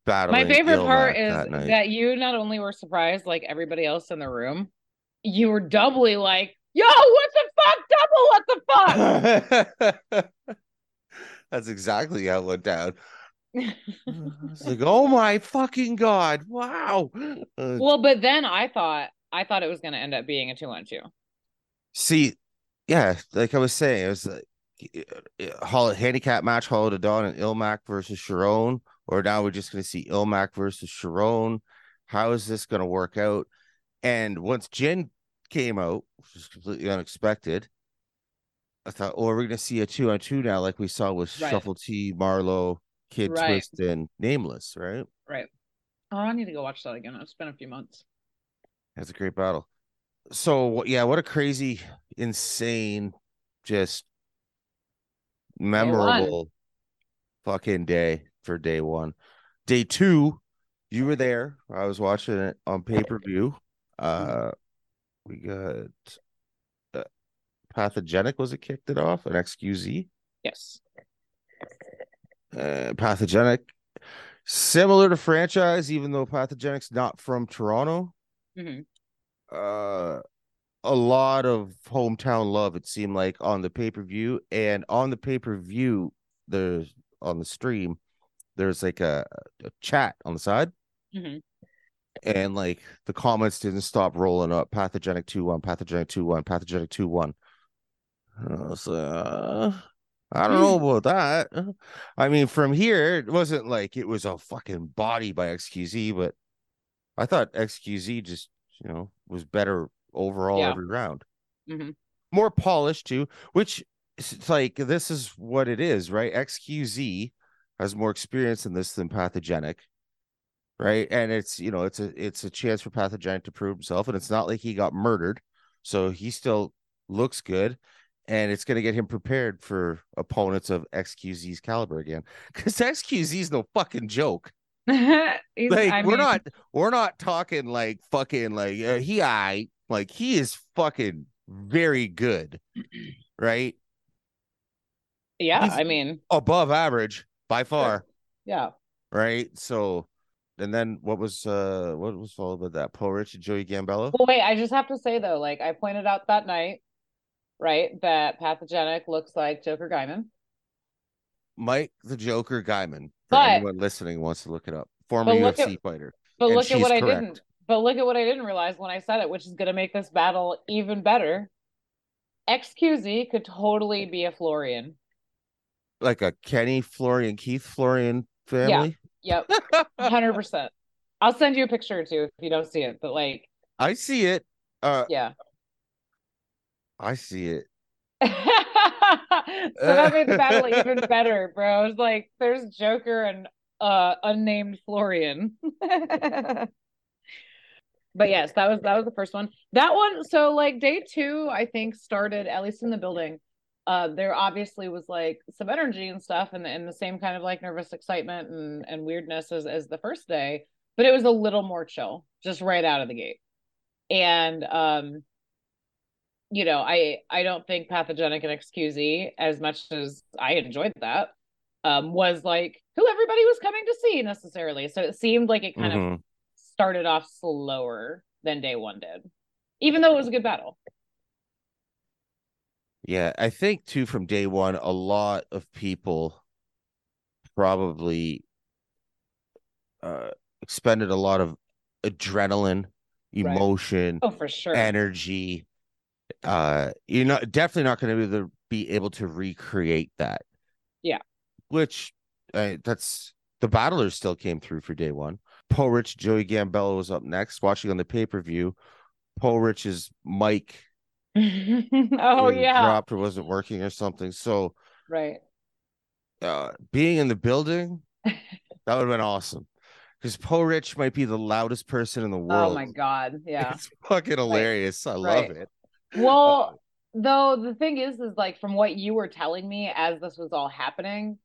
battling. My favorite part is that, that you not only were surprised like everybody else in the room, you were doubly like, "Yo, what the fuck? Double what the fuck?" <laughs> That's exactly how it went down. It's like, oh my fucking god! Wow. Uh, well, but then I thought I thought it was going to end up being a two on two. see, yeah, like I was saying, it was like uh, handicap match Hollow Da Don and Ilmac versus Charron, or now we're just going to see Ilmac versus Charron. How is this going to work out? And once Jin came out, which was completely unexpected, I thought, oh, we're going to see a two on two now, like we saw with Right. Shuffle T, Marlowe, Kid Right. Twist, and Nameless, right? Right. Oh, I need to go watch that again. It's been a few months. That's a great battle. So yeah, what a crazy, insane, just memorable fucking day for day one. Day two, you were there. I was watching it on pay per view. Uh, we got uh, Pathogenic was it kicked it off an XQZ. Yes. Uh, Pathogenic, similar to franchise, even though Pathogenic's not from Toronto. Mhm. uh a lot of hometown love it seemed like on the pay-per-view and on the pay-per-view there's on the stream there's like a, a chat on the side Mhm. And like the comments didn't stop rolling up pathogenic 2-1 pathogenic 2-1 pathogenic 2-1 I was uh, I don't know about that. I mean, from here, it wasn't like it was a fucking body by XQZ, but I thought XQZ just, you know, was better overall Yeah. every round. Mhm. More polished too, which it's like this is what it is, right? XQZ has more experience in this than Pathogenic, right? And it's you know, it's a it's a chance for Pathogenic to prove himself, and it's not like he got murdered, so he still looks good. And it's going to get him prepared for opponents of XQZ's caliber again. <laughs> Because XQZ's no fucking joke <laughs> like I we're mean, not we're not talking like fucking like uh, he I like he is fucking very good <clears throat> right Yeah, he's- I mean, above average by far yeah. right so and then what was uh what was followed by that PoRich and Joey Gambello Well, wait, I just have to say though, like I pointed out that night, right, that pathogenic looks like Joker Guymon. Mike the Joker Guymon for But- anyone listening wants to look it up former UFC at- fighter But And look at what I didn't. But look at what I didn't realize when I said it, which is going to make this battle even better. XQZ could totally be a Florian. like a Kenny Florian Keith Florian family Yep, <laughs> hundred percent. I'll send you a picture or two if you don't see it. But like, I see it uh yeah. I see it <laughs> so that made the battle <laughs> even better, bro. It's like there's Joker and uh unnamed Florian. but yes, that was that was the first one. That one, so like day two, I think started at least in the building. Uh, there obviously was like some energy and stuff, and, and the same kind of like nervous excitement and and weirdness as as the first day, but it was a little more chill, just right out of the gate. And um, you know, I I don't think pathogenic and XQZ as much as I enjoyed that um was like who everybody was coming to see necessarily. So it seemed like it kind of Mhm. started off slower than day one did, even though it was a good battle. Yeah, I think too from day one, a lot of people probably uh expended a lot of adrenaline, emotion, Oh, for sure. energy. Uh, you're not definitely not going to be able to be able to recreate that. Yeah. which uh, that's the battlers still came through for day one. PoRich, Joey Gambello was up next. Watching on the pay per view, PoRich's mic <laughs> oh yeah. dropped or wasn't working or something. So Right. uh, being in the building, <laughs> that would have been awesome. Because PoRich might be the loudest person in the world. Oh my god. Yeah. It's fucking hilarious. I love Right. it. Well, though the thing is, is like from what you were telling me as this was all happening,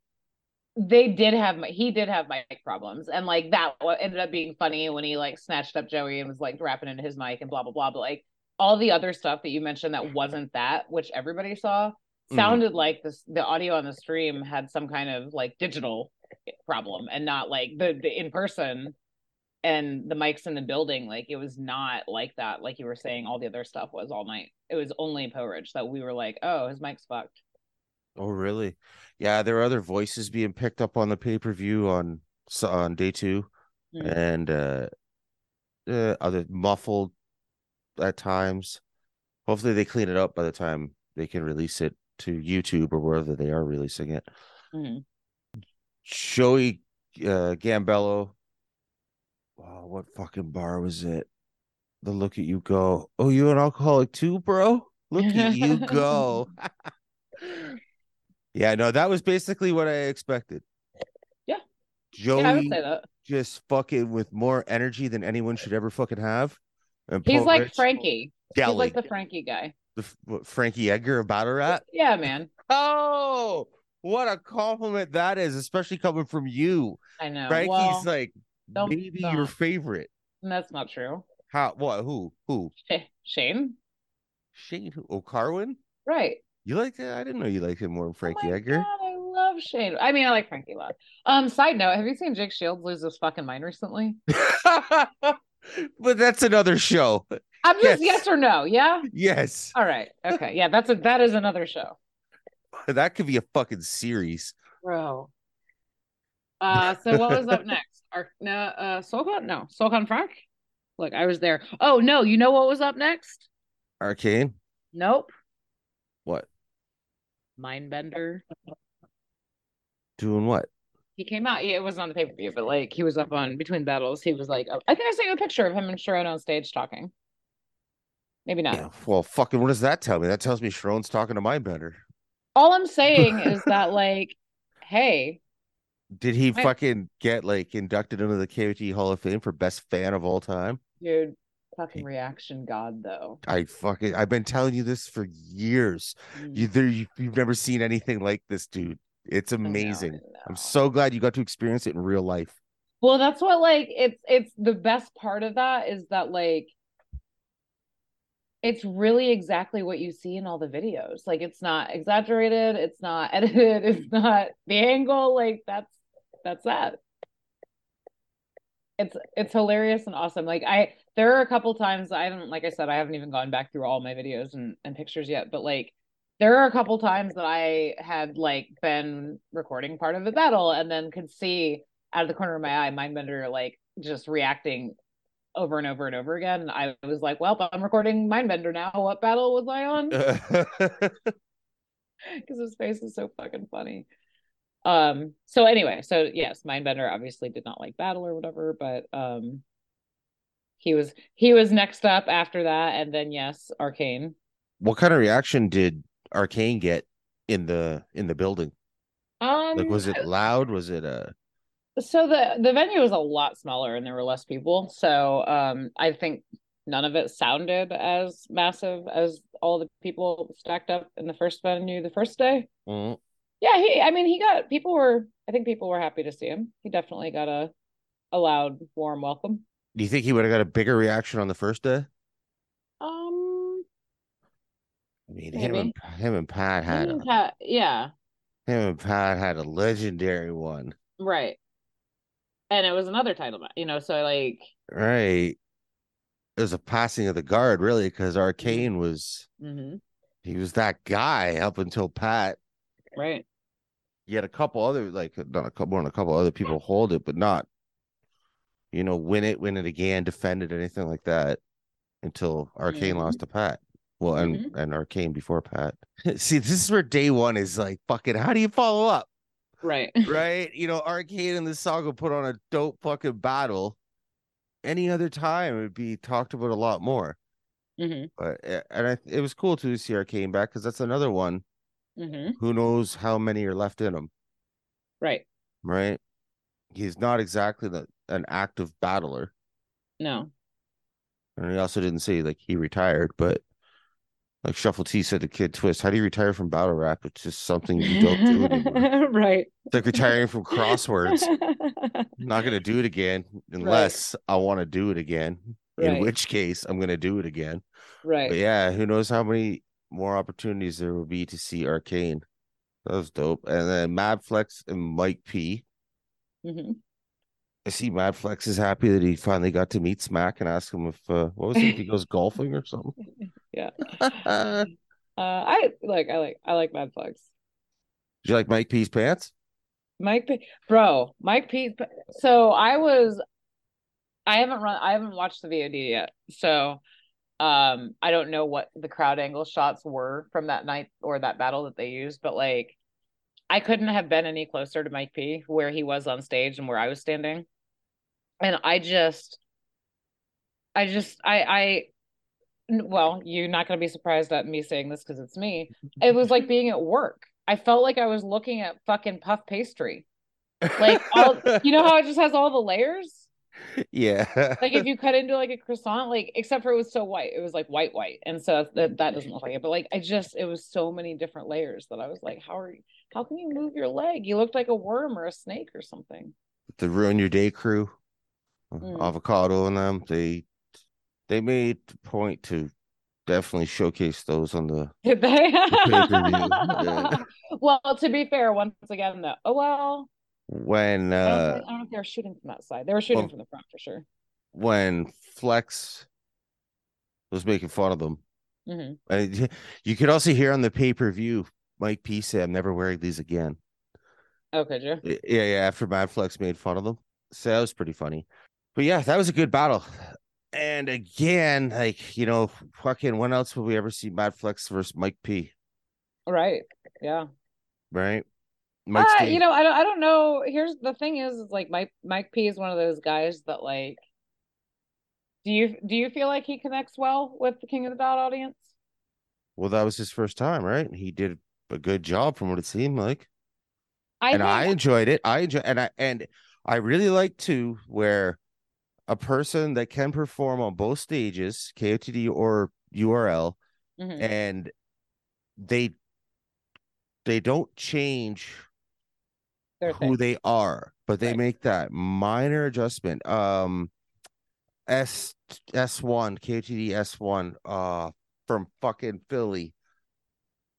they did have he did have mic problems, and like that ended up being funny when he like snatched up Joey and was like rapping into his mic and blah blah blah. But like all the other stuff that you mentioned that wasn't that, which everybody saw, Mhm. sounded like this the audio on the stream had some kind of like digital problem and not like the, the in person and the mics in the building like it was not like that like you were saying all the other stuff was all night it was only PoRich that we were like oh his mic's fucked Oh, really? Yeah, there are other voices being picked up on the pay per view on on day two, Mm. and uh, uh, other muffled at times. Hopefully, they clean it up by the time they can release it to YouTube or wherever they are releasing it. Mhm. Joey uh, Gambello. Oh, what fucking bar was it? The look at you go. Oh, you an alcoholic too, bro? Look at you go. <laughs> yeah, no, that was basically what I expected. Yeah. Joey yeah I would say that just fucking with more energy than anyone should ever fucking have. And he's like Rich Frankie he's like the Frankie guy The what, Frankie Edgar of Battle Rat. yeah man Oh, what a compliment that is, especially coming from you. I know Frankie's well like don't- maybe your don't. favorite. that's not true How? What? Who? Who? Shane Shane? Who? Oh, Carwin? right You like that? I didn't know you liked him more than Frankie oh Edgar. God, I love Shane I mean I like Frankie a lot um side note have you seen Jake Shields lose his fucking mind recently <laughs> but that's another show. I'm just Yes. yes or no yeah Yes, all right okay yeah that's a that is another show <laughs> that could be a fucking series. Bro. Uh, so what was up <laughs> next? Ar- no, uh, Soul Khan? No, Solcon Frak. Look, I was there. Oh no, you know what was up next? Arcane. Nope. What? Mindbender. Doing what? He came out. Yeah, it was on the pay per view, but like he was up on between battles. He was like, I think I sent you a picture of him and Charron on stage talking. Maybe not. Yeah. Well, fucking. What does that tell me? That tells me Charron's talking to Mindbender. All I'm saying is <laughs> that like, hey, Did he I- fucking get like inducted into the KOT Hall of Fame for best fan of all time? dude, fucking reaction god though. I fucking I've been telling you this for years. Mm, You there you, you've never seen anything like this, dude. It's I know, I amazing. I'm so glad you got to experience it in real life. Well, that's what like it's it's the best part of that is that like it's really exactly what you see in all the videos. Like it's not exaggerated, it's not <laughs> edited, it's not the angle, like that's that's that. It's it's hilarious and awesome. Like I there are a couple times I haven't like I said, I haven't even gone back through all my videos and, and pictures yet, but like there are a couple times that I had like been recording part of the battle and then could see out of the corner of my eye Mindbender like just reacting over and over and over again. And I was like, well, I'm recording Mindbender now. What battle was I on? <laughs> Because his face is so fucking funny. Um, so anyway, so yes, Mindbender obviously did not like battle or whatever, but um he was he was next up after that, and then yes, Arcane. what kind of reaction did Arcane get in the in the building? Um Like was it loud? Was it uh so the the venue was a lot smaller and there were less people so um i think none of it sounded as massive as all the people stacked up in the first venue the first day mm, yeah he i mean he got people were i think people were happy to see him he definitely got a a loud warm welcome do you think he would have got a bigger reaction on the first day? um I mean, him and him and Pat had him and Pat- yeah him and Pat had a legendary one. right and it was another title match you know so like Right. It was a passing of the guard, really, because Arcane was mhm, he was that guy up until Pat. right He had a couple other like not a couple more than a couple other people hold it, but not you know, win it, win it again, defend it, anything like that. until Arcane Mhm. lost to Pat. Well, and Mhm. and Arcane before Pat. <laughs> See, this is where day one is like fucking. How do you follow up, Right. right? You know, Arcane and the Saga put on a dope fucking battle. Any other time, it would be talked about a lot more. hmm But eh, and I, it was cool to see Arcane back because that's another one. hmm Who knows how many are left in him, Right. right? He's not exactly the, an active battler. No. And he also didn't say like he retired, but like Shuffle T said to Kid Twist, how do you retire from battle rap? It's just something you don't do <laughs> anymore. right. It's like retiring from crosswords. I'm <laughs> not gonna do it again unless I want to do it again. In which case I'm gonna do it again. right. But yeah, who knows how many more opportunities there will be to see Arcane. That was dope. And then MadFlex and Mike P. hmm I see MadFlex is happy that he finally got to meet Smack and ask him if uh, what was it? If he goes golfing or something. <laughs> Yeah. <laughs> Uh, I like. I like. I like MadFlex. Do you like Mike P's pants? Mike P. Bro, Mike P. So I was. I haven't run. I haven't watched the VOD yet. So, um, I don't know what the crowd angle shots were from that night or that battle that they used, but like, I couldn't have been any closer to Mike P. where he was on stage and where I was standing, and I just, I just, i i Well, you're not going to be surprised at me saying this because it's me. <laughs> It was like being at work. I felt like I was looking at fucking puff pastry. Like, all, you know how it just has all the layers? yeah. Like if <laughs> you cut into like a croissant, like except for it was so white, it was like white white, and so that that doesn't look like it. But like I just, it was so many different layers that I was like, how are you? How can you move your leg? You looked like a worm or a snake or something. the ruin your day crew, Mm. avocado and them, they they made the point to definitely showcase those on the <laughs> Did they? pay-per-view, <laughs> yeah. Well, to be fair, once again, though, oh well, when I don't, uh I don't know if they were shooting from that side. They were shooting well- from the front for sure. when Flex was making fun of them. hmm And you could also hear on the pay-per-view Mike P say, I'm never wearing these again. Oh, could Yeah, yeah, after MadFlex made fun of them. So that was pretty funny. But yeah, that was a good battle. And again, like, you know, fucking when else will we ever see MadFlex versus Mike P? Right. Yeah. Right? Mike's Uh, you know, I don't, I don't know. Here's the thing is, is like Mike Mike P is one of those guys that like. Do you do you feel like he connects well with the King of the Dot audience? well, that was his first time, right? He did a good job from what it seemed like. I and think, I enjoyed it. I enjoy and I and I really like too where a person that can perform on both stages, KOTD or URL, Mhm. and they they don't change their who thing. they are, but they Right. make that minor adjustment. Um S S1, KOTD S1, uh from fucking Philly.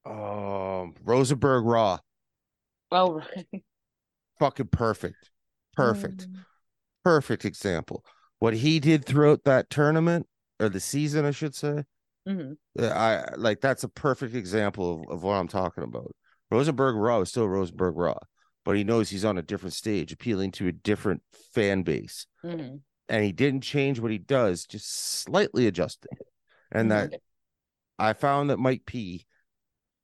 Um Rosenberg Raw. Oh, <laughs> right. Fucking perfect. Perfect. Mm. Perfect example. What he did throughout that tournament or the season, I should say. Mhm. uh, I like that's a perfect example of, of what I'm talking about. Rosenberg Raw is still Rosenberg Raw, but he knows he's on a different stage, appealing to a different fan base. Mhm. And he didn't change what he does, just slightly adjusting. And Mhm. that I found that Mike P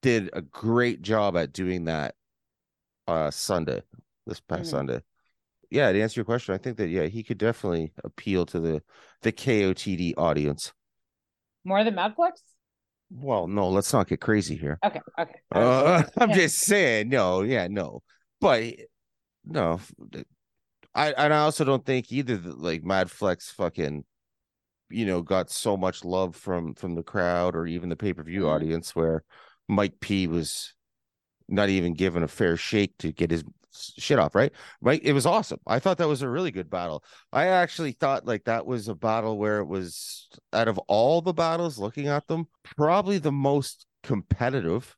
did a great job at doing that uh Sunday, this past Mhm. Sunday. Yeah, to answer your question, I think that yeah, he could definitely appeal to the the KOTD audience. more than MadFlex. Well, no, let's not get crazy here. Okay, okay. Uh, <laughs> I'm <laughs> just saying, no, yeah, no, but no, I and I also don't think either that like MadFlex fucking, you know, got so much love from from the crowd or even the pay per view Mhm. audience where Mike P was not even given a fair shake to get his shit off. Right, Right. it was awesome. I thought that was a really good battle. I actually thought like that was a battle where it was out of all the battles, looking at them, probably the most competitive.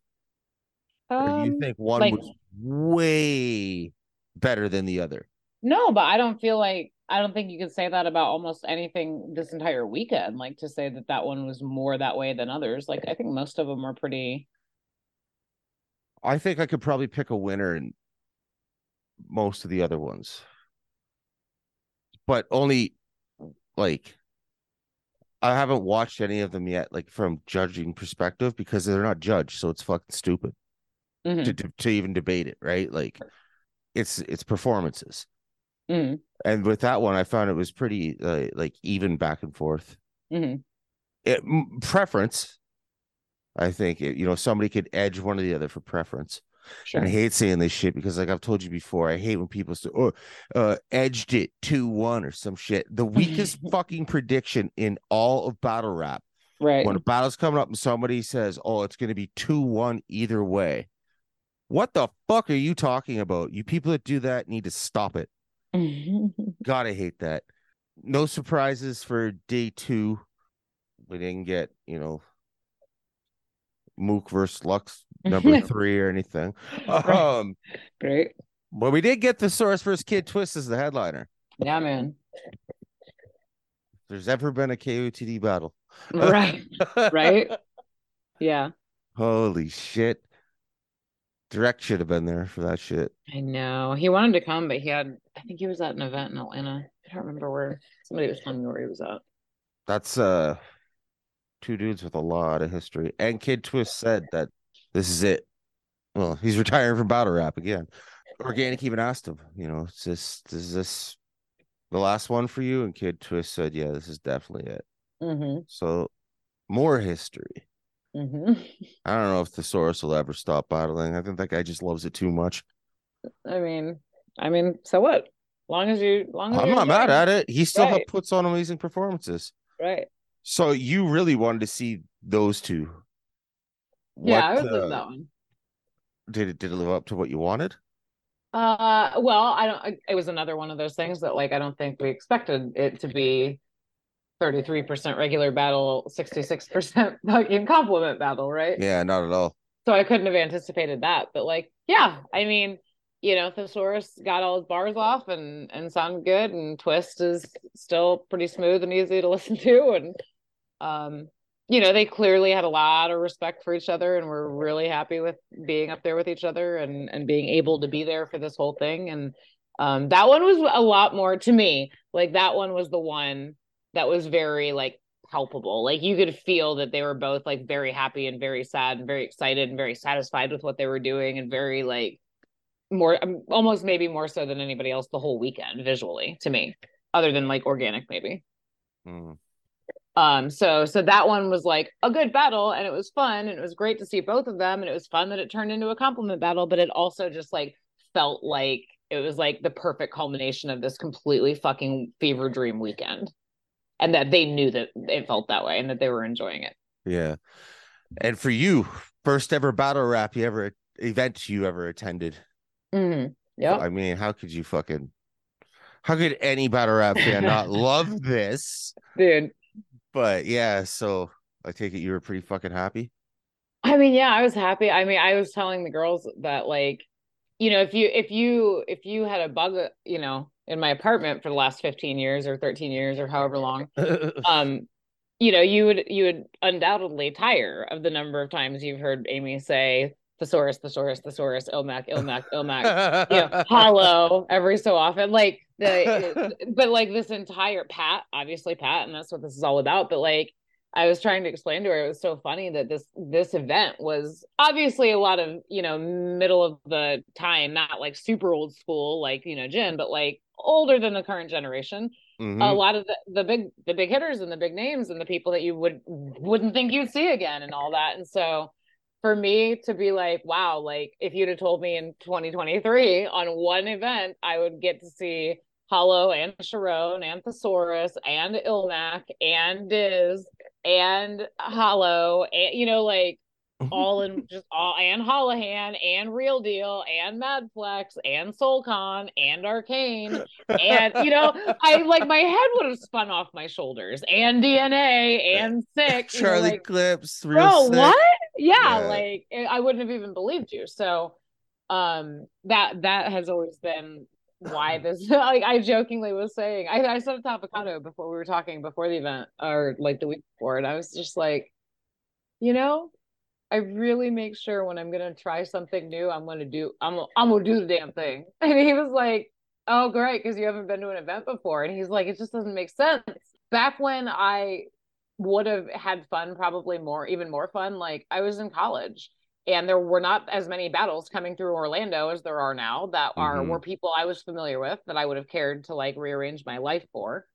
Do you Um, think one like- was way better than the other? No, but I don't feel like I don't think you could say that about almost anything this entire weekend. Like to say that that one was more that way than others. Like I think most of them were pretty. I think I could probably pick a winner in most of the other ones, but only like I haven't watched any of them yet, like from judging perspective, because they're not judged, so it's fucking stupid Mhm. to, to to even debate it, right? Like it's it's performances. Mhm. And with that one, I found it was pretty uh, like even back and forth. Mhm. It, m- preference, I think it, you know somebody could edge one or the other for preference. Sure. And I hate saying this shit because, like I've told you before, I hate when people say, "Oh, uh, edged it two one or some shit." The weakest <laughs> fucking prediction in all of battle rap right. when a battle's coming up and somebody says, "Oh, it's going to be two one either way." What the fuck are you talking about? You people that do that need to stop it. <laughs> Gotta hate that. No surprises for day two. We didn't get, you know, Mook versus Lux number <laughs> three or anything. <laughs> Um, Great. but we did get the Saurus versus Kid Twist as the headliner. Yeah, man. If there's ever been a KOTD battle. Right. <laughs> Right. Yeah. Holy shit. Direct should have been there for that shit. I know. He wanted to come, but he had I think he was at an event in Atlanta. I don't remember where. Somebody was telling me where he was at. That's uh two dudes with a lot of history. And Kid Twist said that this is it. Well, he's <laughs> retiring from battle rap again. Organik even asked him, you know, is this is this the last one for you? And Kid Twist said, Yeah, this is definitely it. Mm-hmm. So more history. Mm-hmm. I don't know if The Saurus will ever stop battling. I think that guy just loves it too much. I mean, I mean, so what? Long as you, long as I'm not mad at it. He still Right. puts on amazing performances. Right. So you really wanted to see those two. yeah, I would uh, that one. Did it did it live up to what you wanted? Uh, well, I don't. It was another one of those things that, like, I don't think we expected it to be thirty-three percent regular battle, sixty-six percent <laughs> fucking compliment battle, right? Yeah, not at all. So I couldn't have anticipated that. But like, yeah, I mean, you know, The Saurus got all his bars off and and sounded good, and Twist is still pretty smooth and easy to listen to, and um, you know, they clearly had a lot of respect for each other and were really happy with being up there with each other and and being able to be there for this whole thing. And um, that one was a lot more to me. Like that one was the one that was very like palpable. Like you could feel that they were both like very happy and very sad and very excited and very satisfied with what they were doing and very like more um, almost maybe more so than anybody else the whole weekend visually to me other than like Organik maybe Mm. Um so so that one was like a good battle and it was fun and it was great to see both of them and it was fun that it turned into a compliment battle but it also just like felt like it was like the perfect culmination of this completely fucking fever dream weekend and that they knew that it felt that way and that they were enjoying it Yeah. And for you, first ever battle rap you ever event you ever attended. mm-hmm. yeah I mean, how could you fucking how could any battle rap fan not <laughs> love this? dude But yeah, so I take it you were pretty fucking happy. I mean, yeah, I was happy. I mean, I was telling the girls that like, you know, if you if you if you had a bug, you know, in my apartment for the last 15 years or 13 years or however long, <laughs> um, you know, you would you would undoubtedly tire of the number of times you've heard Amy say The Saurus, thesaurus, thesaurus, Illmac, Illmac, Illmac, you know, <laughs> hollow every so often. Like <laughs> the but like this entire Pat, obviously Pat, and that's what this is all about. But like I was trying to explain to her, it was so funny that this this event was obviously a lot of you know middle of the time, not like super old school like you know Jin, but like older than the current generation. Mhm. A lot of the, the big the big hitters and the big names and the people that you would wouldn't think you'd see again and all that. And so for me to be like, wow, like if you'd have told me in 2023 on one event, I would get to see Hollow and Charron and The Saurus and Illmac and Diz and Hollow and you know like all in <laughs> just all and Hollohan and Real Deal and MadFlex and Soul Khan and Arcane and you know I like my head would have spun off my shoulders and DNA and sick you know, Charlie like, Clips, real bro sick. what yeah, Yeah. like I wouldn't have even believed you so um that that has always been why this <laughs> like I jokingly was saying I, I said avocado before we were talking before the event or like the week before and I was just like you know I really make sure when I'm gonna try something new I'm gonna do I'm I'm gonna do the damn thing. <laughs> And he was like oh great because you haven't been to an event before. And he's like it just doesn't make sense. Back when I would have had fun, probably more, even more fun. Like I was in college and there were not as many battles coming through Orlando as there are now that are Mhm. were people I was familiar with that I would have cared to like rearrange my life for.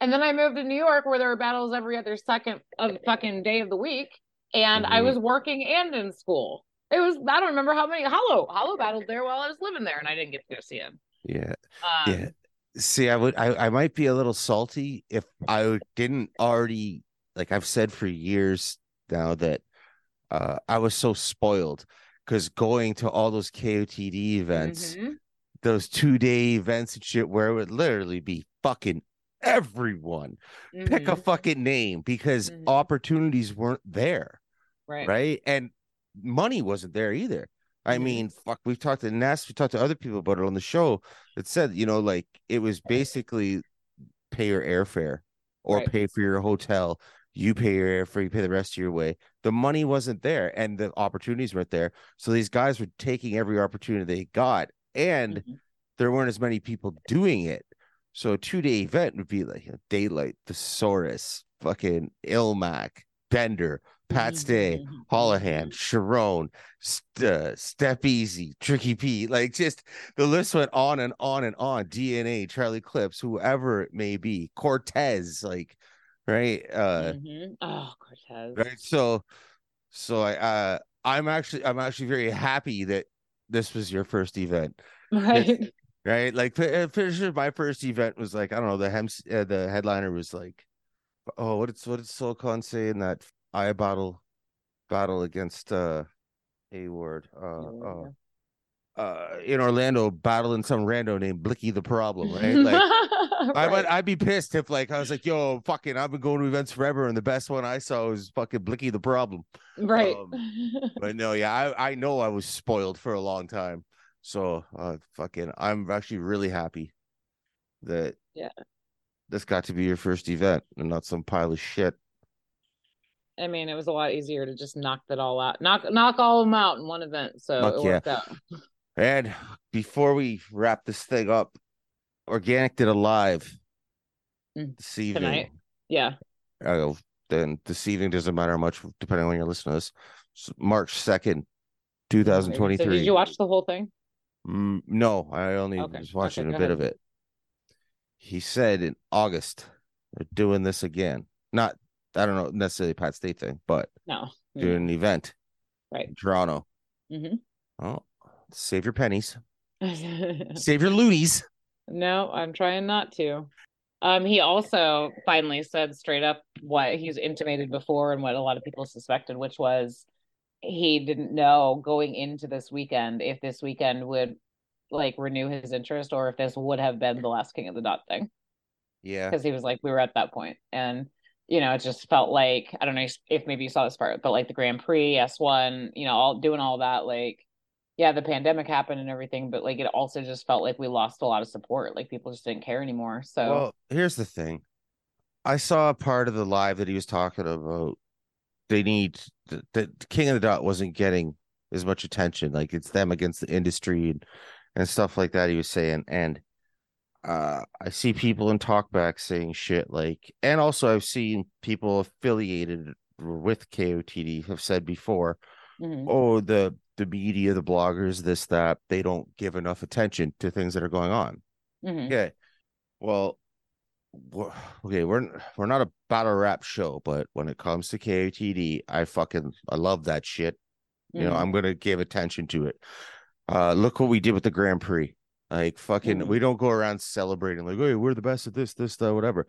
And then I moved to New York where there were battles every other second of fucking day of the week. And I Mhm. was working and in school. It was I don't remember how many Hollow Hollow <laughs> battled there while I was living there and I didn't get to go see him. Yeah. Um, Yeah. See, I would I, I might be a little salty if I didn't already like I've said for years now that uh I was so spoiled because going to all those KOTD events, mhm. those two day events and shit where it would literally be fucking everyone. Pick a Mhm. fucking name because Mhm. opportunities weren't there. right. right? And money wasn't there either. I Mhm. mean, fuck, we've talked to Ness, we talked to other people about it on the show that said, you know, like it was basically pay your airfare or Right. pay for your hotel. You pay your airfare, you pay the rest of your way. The money wasn't there and the opportunities weren't there. So these guys were taking every opportunity they got, and Mhm. there weren't as many people doing it. So a two day event would be like you know, Daylyt, Thesaurus, fucking Illmac, Bender, Pat Stay, Mhm. Hollohan, Charron, St- uh, Step Easy, Tricky P. like just the list went on and on and on. DNA, Charlie Clips, whoever it may be, Cortez, like right, uh, Mhm. Oh, Cortez. right. So, so I, uh, I'm actually, I'm actually very happy that this was your first event, Right. <laughs> right? Like, uh, my first event was like, I don't know, the hem, uh, the headliner was like, oh, what did what did Silicon say in that eye battle battle against uh Hayward uh uh uh in Orlando battling some rando named Blicky the problem, right? Like <laughs> <laughs> I would I'd be pissed if like I was like, yo, fucking I've been going to events forever and the best one I saw was fucking Blicky the problem. right. um, <laughs> But no, yeah, I, I know I was spoiled for a long time. So uh fucking I'm actually really happy that Yeah. this got to be your first event and not some pile of shit. I mean, it was a lot easier to just knock that all out, knock knock all of them out in one event. So Fuck it yeah. worked out. And before we wrap this thing up, Organik did a live Mm. this evening. Tonight? Yeah. Uh, then this evening doesn't matter much depending on when you're listening to this. March 2nd, So 2023. did you watch the whole thing? Mm, no, I only Okay, was watching okay, a bit of it. He said in August, they're doing this again. Not, I don't know necessarily Pat Stay thing, but No. doing an event Right. in Toronto. Mhm. Oh, save your pennies, <laughs> save your loonies. No, I'm trying not to. Um, he also finally said straight up what he's intimated before and what a lot of people suspected, which was he didn't know going into this weekend if this weekend would like renew his interest or if this would have been the last King of the Dot thing. Yeah. Because he was like, we were at that point. And you know, it just felt like I don't know if maybe you saw this part, but like the Grand Prix, S1, you know, all doing all that, like yeah, the pandemic happened and everything, but like it also just felt like we lost a lot of support. Like people just didn't care anymore. So Well, here's the thing. I saw a part of the live that he was talking about. They need the, the King of the Dot wasn't getting as much attention. Like it's them against the industry and, and stuff like that. He was saying, and uh, I see people in talkback saying shit like, and also I've seen people affiliated with KOTD have said before, mhm. oh, the the media, the bloggers, this that they don't give enough attention to things that are going on. Mhm. Okay. Well, we're- okay, we're we're not a battle rap show, but when it comes to KOTD, I fucking I love that shit. You know, Mhm. I'm gonna give attention to it. Uh look what we did with the Grand Prix. Like fucking Mhm. we don't go around celebrating like, hey, we're the best at this, this, that, whatever.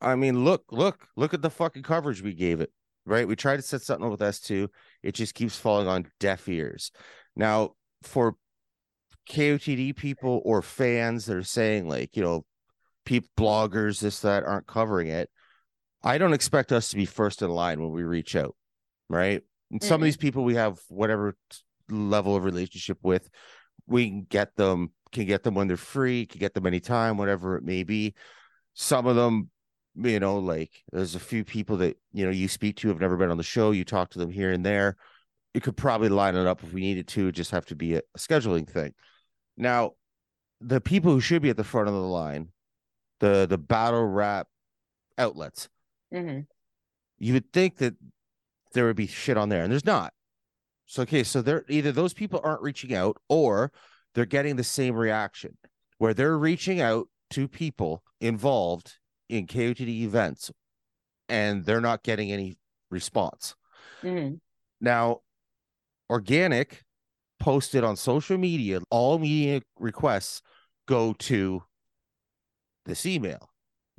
I mean, look, look, look at the fucking coverage we gave it. Right. We tried to set something up with S2. It just keeps falling on deaf ears. Now, for KOTD people or fans that are saying like, you know, people bloggers, this, that aren't covering it. I don't expect us to be first in line when we reach out. Right. And some of mm-hmm. these people we have whatever level of relationship with, we can get them, can get them when they're free, can get them anytime, whatever it may be. Some of them, you know, like there's a few people that you know you speak to have never been on the show. You talk to them here and there. You could probably line it up if we needed to. Just have to be a, a scheduling thing. Now, the people who should be at the front of the line, the the battle rap outlets, Mhm. you would think that there would be shit on there, and there's not. So okay, so they're either those people aren't reaching out or they're getting the same reaction where they're reaching out to people involved in KOTD events and they're not getting any response. Mm-hmm. Now, Organik posted on social media, all media requests go to this email.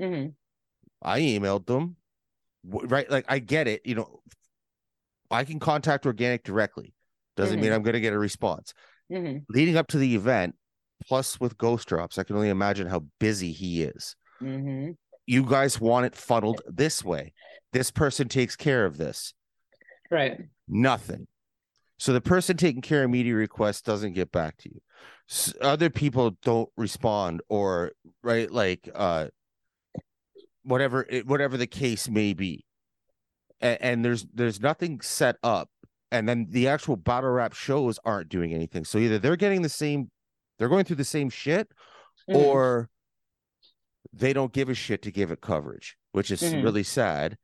Mm-hmm. I emailed them, right? Like, I get it. You know, I can contact Organik directly. Doesn't Mhm. mean I'm going to get a response. Mm-hmm. Leading up to the event, plus with Ghost Drops, I can only imagine how busy he is. You guys want it funneled this way. This person takes care of this. Right. Nothing. So the person taking care of media requests doesn't get back to you. S- other people don't respond, or right, like uh, whatever it, whatever the case may be. And, and there's there's nothing set up, and then the actual battle rap shows aren't doing anything. So either they're getting the same, they're going through the same shit, Mhm. or they don't give a shit to give it coverage, which is Mhm. really sad.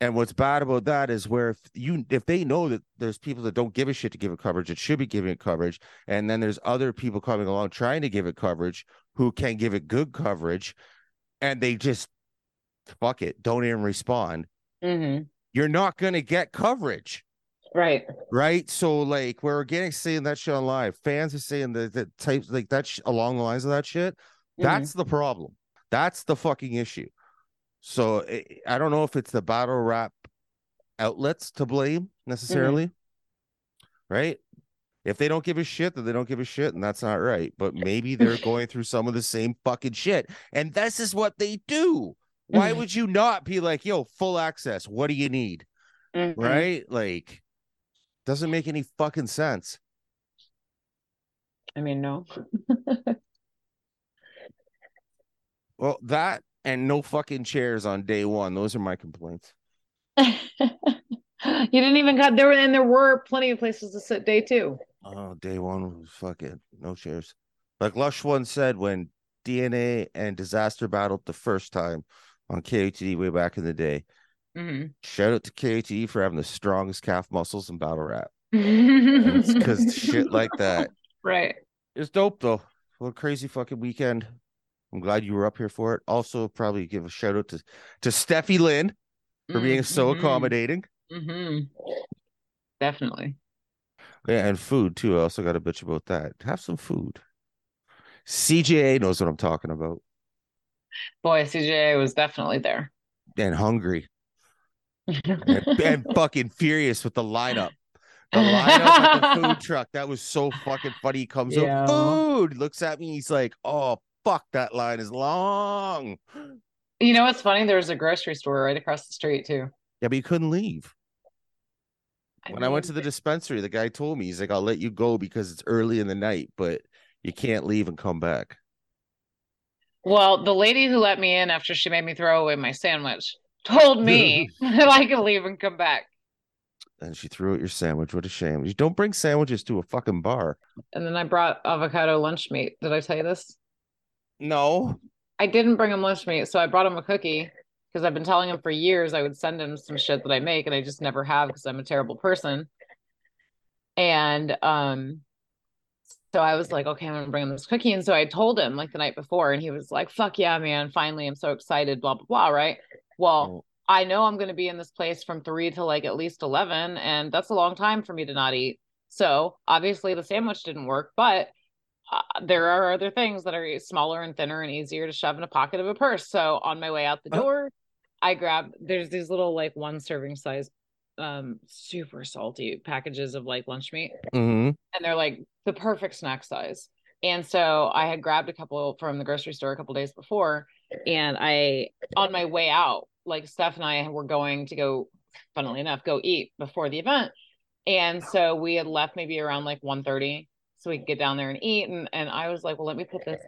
And what's bad about that is where if you if they know that there's people that don't give a shit to give it coverage, it should be giving it coverage, and then there's other people coming along trying to give it coverage who can give it good coverage, and they just fuck it, don't even respond. Mm-hmm. You're not gonna get coverage Right. right? So like we're getting seeing that shit on live. Fans are saying that that types like that sh- along the lines of that shit. Mm-hmm. That's the problem. That's the fucking issue. So I I don't know if it's the battle rap outlets to blame necessarily, right? If they don't give a shit, then they don't give a shit, and that's not right. But maybe they're <laughs> going through some of the same fucking shit, and this is what they do. Why Mhm. would you not be like, yo, full access? What do you need? Mhm. Right? Like, doesn't make any fucking sense. I mean, no. <laughs> Well, that and no fucking chairs on day one. Those are my complaints. <laughs> you didn't even cut there were and there were plenty of places to sit day two. Oh, day one was fucking no chairs. Like Lush one said when DNA and Dizaster battled the first time on KOTD way back in the day. Mm-hmm. Shout out to KOTD for having the strongest calf muscles in battle rap. <laughs> Because shit like that. Right. It's dope though. What a crazy fucking weekend. I'm glad you were up here for it. Also, probably give a shout out to to Steffi Lynn for being so accommodating. Mm-hmm. Definitely. Yeah, and food too. I also got a bitch about that. Have some food. CJA knows what I'm talking about. Boy, CJA was definitely there. And hungry and, <laughs> and fucking furious with the lineup. The <laughs> lineup at the food truck. That was so fucking funny. He comes Yeah. up, food, looks at me. He's like, oh, fuck, that line is long. You know what's funny? There's a grocery store right across the street too. Yeah, but you couldn't leave. When I went to the dispensary, the guy told me, he's like, I'll let you go because it's early in the night, but you can't leave and come back. Well, the lady who let me in after she made me throw away my sandwich told me <laughs> <laughs> that I could leave and come back. And she threw out your sandwich. What a shame. You don't bring sandwiches to a fucking bar. And then I brought avocado lunch meat. Did I tell you this? No. I didn't bring him lunch meat, so I brought him a cookie because I've been telling him for years I would send him some shit that I make, and I just never have because I'm a terrible person. And um, so I was like, okay, I'm gonna bring him this cookie. And so I told him like the night before, and he was like, fuck yeah, man, finally, I'm so excited, blah blah blah. Right. Well, Oh, I know I'm gonna be in this place from three to like at least eleven, and that's a long time for me to not eat. So obviously the sandwich didn't work, but uh, there are other things that are smaller and thinner and easier to shove in a pocket of a purse. So on my way out the Oh. door, I grab there's these little like one serving size um super salty packages of like lunch meat mhm. and they're like the perfect snack size. And so I had grabbed a couple from the grocery store a couple days before and I on my way out like Steph and I were going to go funnily enough go eat before the event. And so we had left maybe around like 1:30 so we could get down there and eat and and I was like, well, let me put this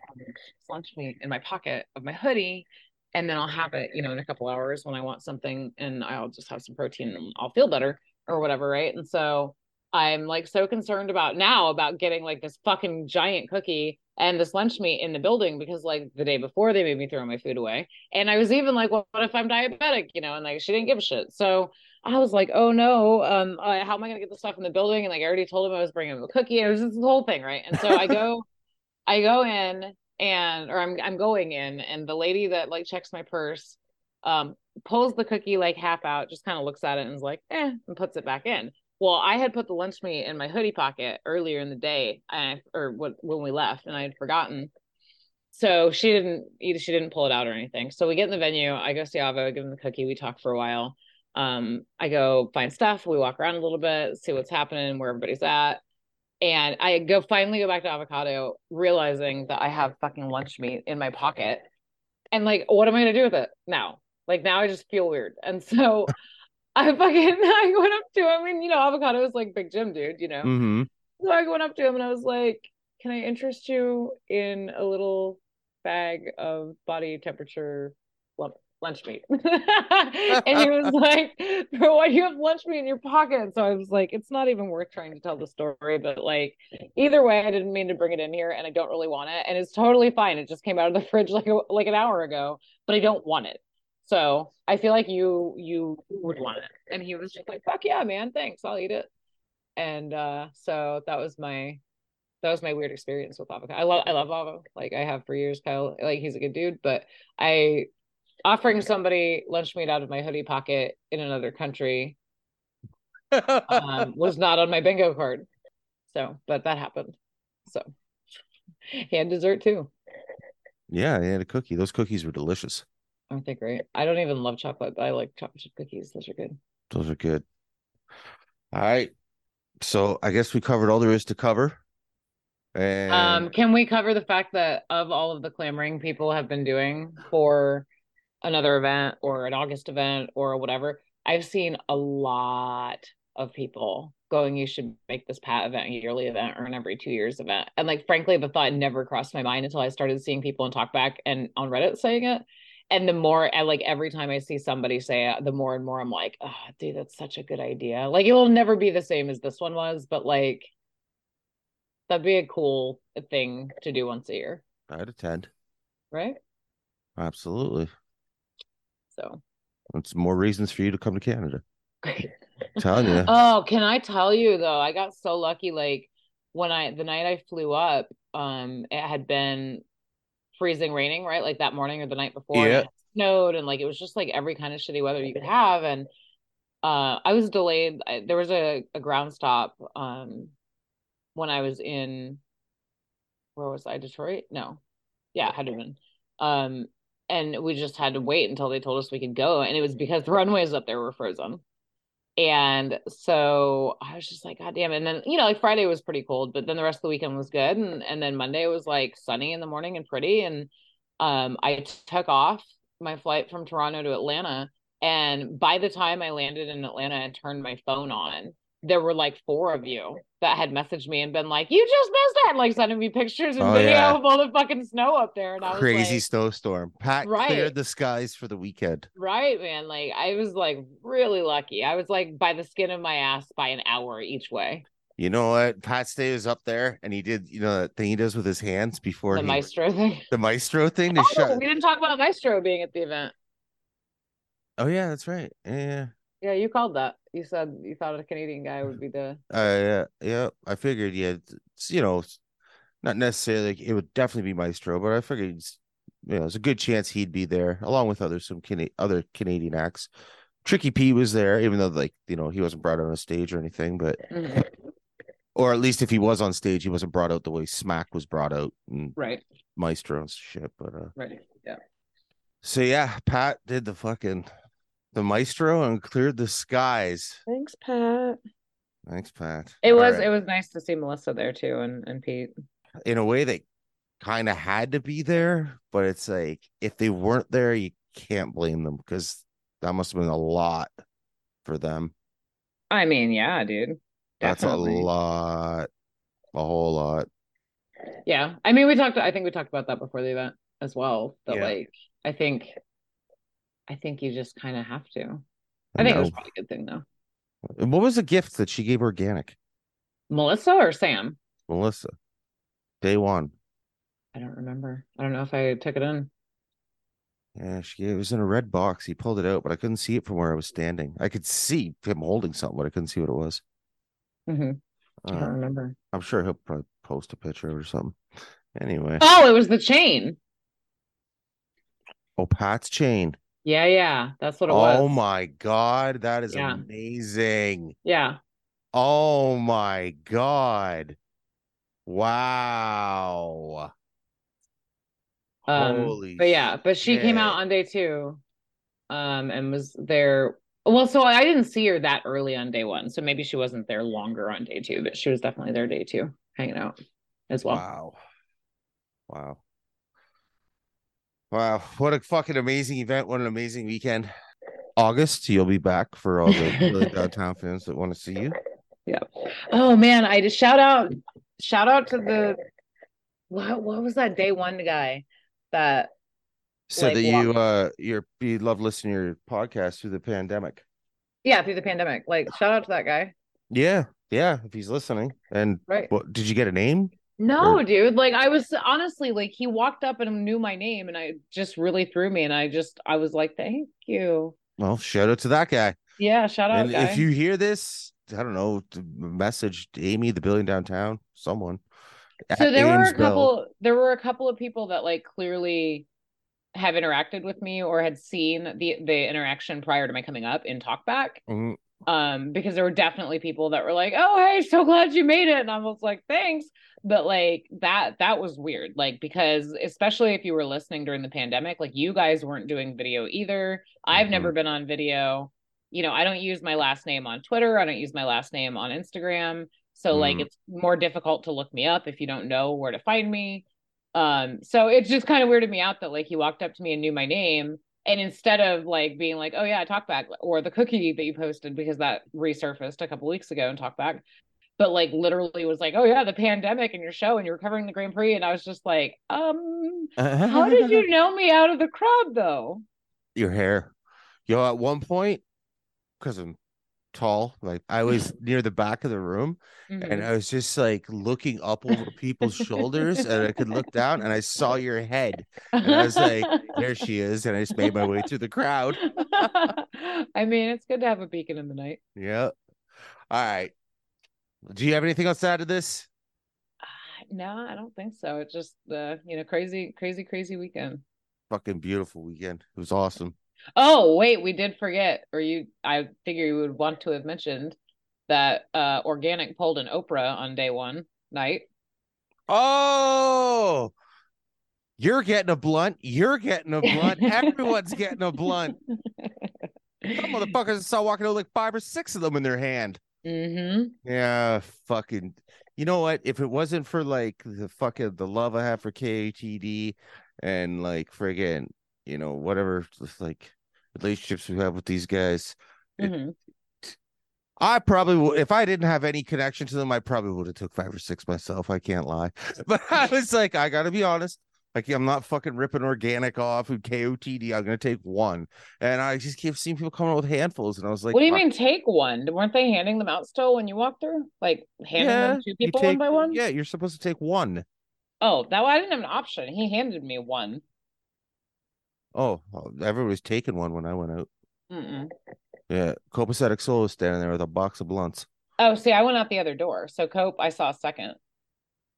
lunch meat in my pocket of my hoodie and then I'll have it, you know, in a couple hours when I want something and I'll just have some protein and I'll feel better or whatever, right? And so I'm like so concerned about now about getting like this fucking giant cookie and this lunch meat in the building because like the day before they made me throw my food away. And I was even like, well, what if I'm diabetic? You know, and like she didn't give a shit. So I was like, oh no, um, uh, how am I gonna get the stuff in the building? And like I already told him I was bringing him a cookie. It was just the whole thing, right? And so I go, <laughs> I go in and or I'm I'm going in, and the lady that like checks my purse, um, pulls the cookie like half out, just kind of looks at it and is like, eh, and puts it back in. Well, I had put the lunch meat in my hoodie pocket earlier in the day, and or what when we left, and I had forgotten. So she didn't either. She didn't pull it out or anything. So we get in the venue. I go see Avo, give him the cookie. We talk for a while. Um, I go find stuff. We walk around a little bit, see what's happening, where everybody's at. And I go finally go back to avocado, realizing that I have fucking lunch meat in my pocket. And like, what am I gonna do with it now? Like now I just feel weird. And so <laughs> <laughs> I fucking <laughs> I went up to him. and you know, avocado is like big Jim dude, you know. Mm-hmm. So I went up to him and I was like, Can I interest you in a little bag of body temperature lunch meat. <laughs> and he was like, "For what you have lunch meat in your pocket?" So I was like, "It's not even worth trying to tell the story." But like, either way, I didn't mean to bring it in here, and I don't really want it, and it's totally fine. It just came out of the fridge like like an hour ago, but I don't want it. So I feel like you you would want it. And he was just like, fuck yeah, man, thanks. I'll eat it. And uh so that was my that was my weird experience with avocado. I love I love Avo. Like I have for years, Kyle. Like he's a good dude, but I offering somebody lunch meat out of my hoodie pocket in another country um, <laughs> was not on my bingo card. So, but that happened. So <laughs> he had dessert too. Yeah, he had a cookie. Those cookies were delicious. Aren't they great? I don't even love chocolate, but I like chocolate chip cookies. Those are good. Those are good. All right. So I guess we covered all there is to cover. And um, can we cover the fact that of all of the clamoring people have been doing for another event or an August event or whatever, I've seen a lot of people going, you should make this PAT event a yearly event or an every two years event. And like, frankly, the thought never crossed my mind until I started seeing people in Talkback and on Reddit saying it and the more I like every time I see somebody say it, the more and more I'm like, oh, dude, that's such a good idea. Like it will never be the same as this one was, but like that'd be a cool thing to do once a year. I'd attend. Right? Absolutely. So it's more reasons for you to come to Canada. <laughs> telling you. Oh, can I tell you though? I got so lucky. Like when I the night I flew up, um, it had been freezing raining, right? Like that morning or the night before. Yeah. And snowed and like it was just like every kind of shitty weather you could have. And uh I was delayed. I, there was a, a ground stop um when I was in where was I? Detroit? No. Yeah, had to been. Um and we just had to wait until they told us we could go. And it was because the runways up there were frozen. And so I was just like, God damn it. And then, you know, like Friday was pretty cold, but then the rest of the weekend was good. And and then Monday was like sunny in the morning and pretty. And um I took off my flight from Toronto to Atlanta. And by the time I landed in Atlanta and turned my phone on, there were like four of you that had messaged me and been like, "You just missed it!" Like sending me pictures and oh, video yeah. of all the fucking snow up there, and I was crazy like, snowstorm. Pat right. cleared the skies for the weekend. Right, man. Like I was like really lucky. I was like by the skin of my ass by an hour each way. You know what? Pat Stay is up there, and he did you know that thing he does with his hands before the he, maestro thing. <laughs> The maestro thing. Oh, shut... we didn't talk about maestro being at the event. Oh yeah, that's right. Yeah. Yeah, you called that. You said you thought a Canadian guy would be the. Uh, yeah, yeah. I figured, yeah, it's, you know, not necessarily. Like, it would definitely be Maestro, but I figured, you know, there's a good chance he'd be there along with other some Cana- other Canadian acts. Tricky P was there, even though like you know he wasn't brought out on a stage or anything, but. Mm-hmm. Or at least if he was on stage, he wasn't brought out the way Smack was brought out, and right? Maestro and shit, but uh, right, yeah. So yeah, Pat did the fucking the maestro and cleared the skies. Thanks, Pat. Thanks, Pat. It All was right. it was nice to see Melissa there too and, and Pete. In a way they kind of had to be there, but it's like if they weren't there, you can't blame them because that must have been a lot for them. I mean, yeah, dude. Definitely. That's a lot. A whole lot. Yeah. I mean, we talked I think we talked about that before the event as well. That yeah. like I think I think you just kind of have to. I, I think it was probably a good thing though. What was the gift that she gave Organik? Melissa or Sam? Melissa. Day one. I don't remember. I don't know if I took it in. Yeah, she it was in a red box. He pulled it out, but I couldn't see it from where I was standing. I could see him holding something, but I couldn't see what it was. hmm I Uh, don't remember. I'm sure he'll probably post a picture or something. Anyway, Oh, it was the chain. oh Pat's chain. Yeah, yeah. That's what it was. Oh my god, that is Yeah. amazing. Yeah. Oh my god. Wow. Um, Holy but yeah, but she came out on day two, um, and was there. Well, so I didn't see her that early on day one, so maybe she wasn't there longer on day two, but she was definitely there day two, hanging out as well. Wow. Wow. Wow. What a fucking amazing event. What an amazing weekend. August, you'll be back for all the downtown <laughs> fans that want to see you. Yeah. Oh man, I just shout out, shout out to the what what was that day one guy that So Like that you uh you're you love listening to your podcast through the pandemic. yeah through the pandemic like shout out to that guy Yeah, yeah, if he's listening. And right what did you get a name? No, Or- dude. Like I was honestly like he walked up and knew my name and I just really threw me and I just I was like, thank you. Well, shout out to that guy. Yeah, shout out and guy. if you hear this, I don't know, message Amy, the building downtown, someone. so there were a couple there were a couple of people that like clearly have interacted with me or had seen the the interaction prior to my coming up in talkback. Mhm. Um because there were definitely people that were like oh hey so glad you made it. And i was like thanks. But like that that was weird like because especially if you were listening during the pandemic like you guys weren't doing video either. I've Mhm. never been on video. You know i don't use my last name on twitter. I don't use my last name on instagram. So like Mm. it's more difficult to look me up if you don't know where to find me. Um so it's just kind of weirded me out that like he walked up to me and knew my name and instead of like being like, oh yeah, talk back or the cookie that you posted because that resurfaced a couple weeks ago and talk back, but like literally was like, oh yeah, the pandemic and your show and you were covering the Grand Prix, and I was just like, um, how <laughs> did you know me out of the crowd though? your hair? Yo, at one point, because I'm tall, like I <laughs> was near the back of the room and Mhm. I was just like looking up over people's shoulders and I could look down and I saw <laughs> your head. And I was like, there she is. And I just made my way through the crowd. <laughs> I mean, it's good to have a beacon in the night. Yeah. All right. Do you have anything else to add to this? Uh, No, I don't think so. It's just the you know crazy, crazy, crazy weekend. Fucking beautiful weekend. It was awesome. Oh, wait, we did forget, or you I figure you would want to have mentioned that uh Organik pulled an Oprah on day one night. Oh, you're getting a blunt. You're getting a blunt. Everyone's getting a blunt. Some motherfuckers I saw walking out like five or six of them in their hand. mm-hmm. Yeah, fucking. You know what? If it wasn't for like the fucking the love I have for KOTD and like friggin', you know, whatever like relationships we have with these guys, Mm-hmm. I probably would if I didn't have any connection to them, I probably would have took five or six myself. I can't lie. <laughs> But I was like, I gotta be honest. Like I'm not fucking ripping Organik off and KOTD. I'm gonna take one. And I just keep seeing people coming with handfuls. And I was like, what do you mean take one? Weren't they handing them out still when you walked through? Like handing them to people take- one by one? Yeah, you're supposed to take one. Oh, that I didn't have an option. He handed me one. Oh, everybody's taking one when I went out. Mm-mm. Yeah, copacetic soul was standing there with a box of blunts. Oh, see, I went out the other door. So Cope, I saw a second.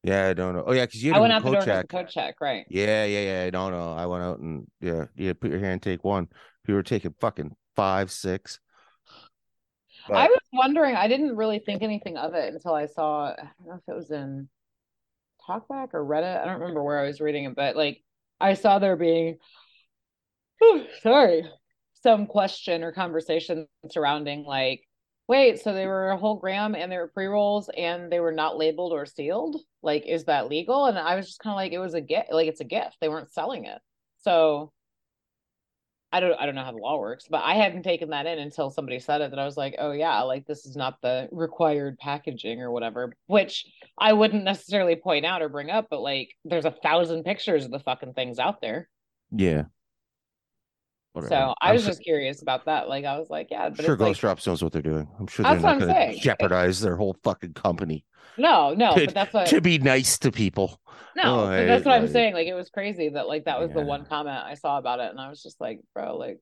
Yeah, I don't know. Oh yeah, because you I went out the door check. the code check, right? Yeah, yeah, yeah. No, no. I went out and yeah, you put your hand, take one. People were taking fucking five, six. I was wondering, I didn't really think anything of it until I saw, I don't know if it was in Talkback or Reddit. I don't remember where I was reading it, but like I saw there being, sorry, some question or conversation surrounding like, wait, so they were a whole gram and they were pre rolls and they were not labeled or sealed? Like, is that legal? And I was just kind of like, it was a gift, like it's a gift. They weren't selling it. So I don't I don't know how the law works, but I hadn't taken that in until somebody said it that I was like, oh yeah, like this is not the required packaging or whatever, which I wouldn't necessarily point out or bring up, but like there's a thousand pictures of the fucking things out there. yeah. Whatever. So I I'm was su- just curious about that. Like I was like, yeah, but sure it's like, Ghost Drops knows what they're doing. I'm sure they're not going to jeopardize their whole fucking company no, no, to, but that's what to be nice to people. no, Oh, that's what I'm like- saying. Like it was crazy that like that was the one comment I saw about it, and I was just like, bro, like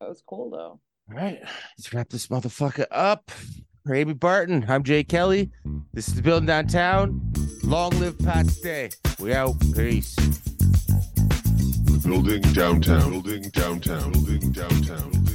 that was cool though. All right, let's wrap this motherfucker up. For Amy Barton, I'm Jay Kelly. This is the building downtown. Long live Pat Stay. We out. Peace. Building downtown. Building downtown. Building downtown. Building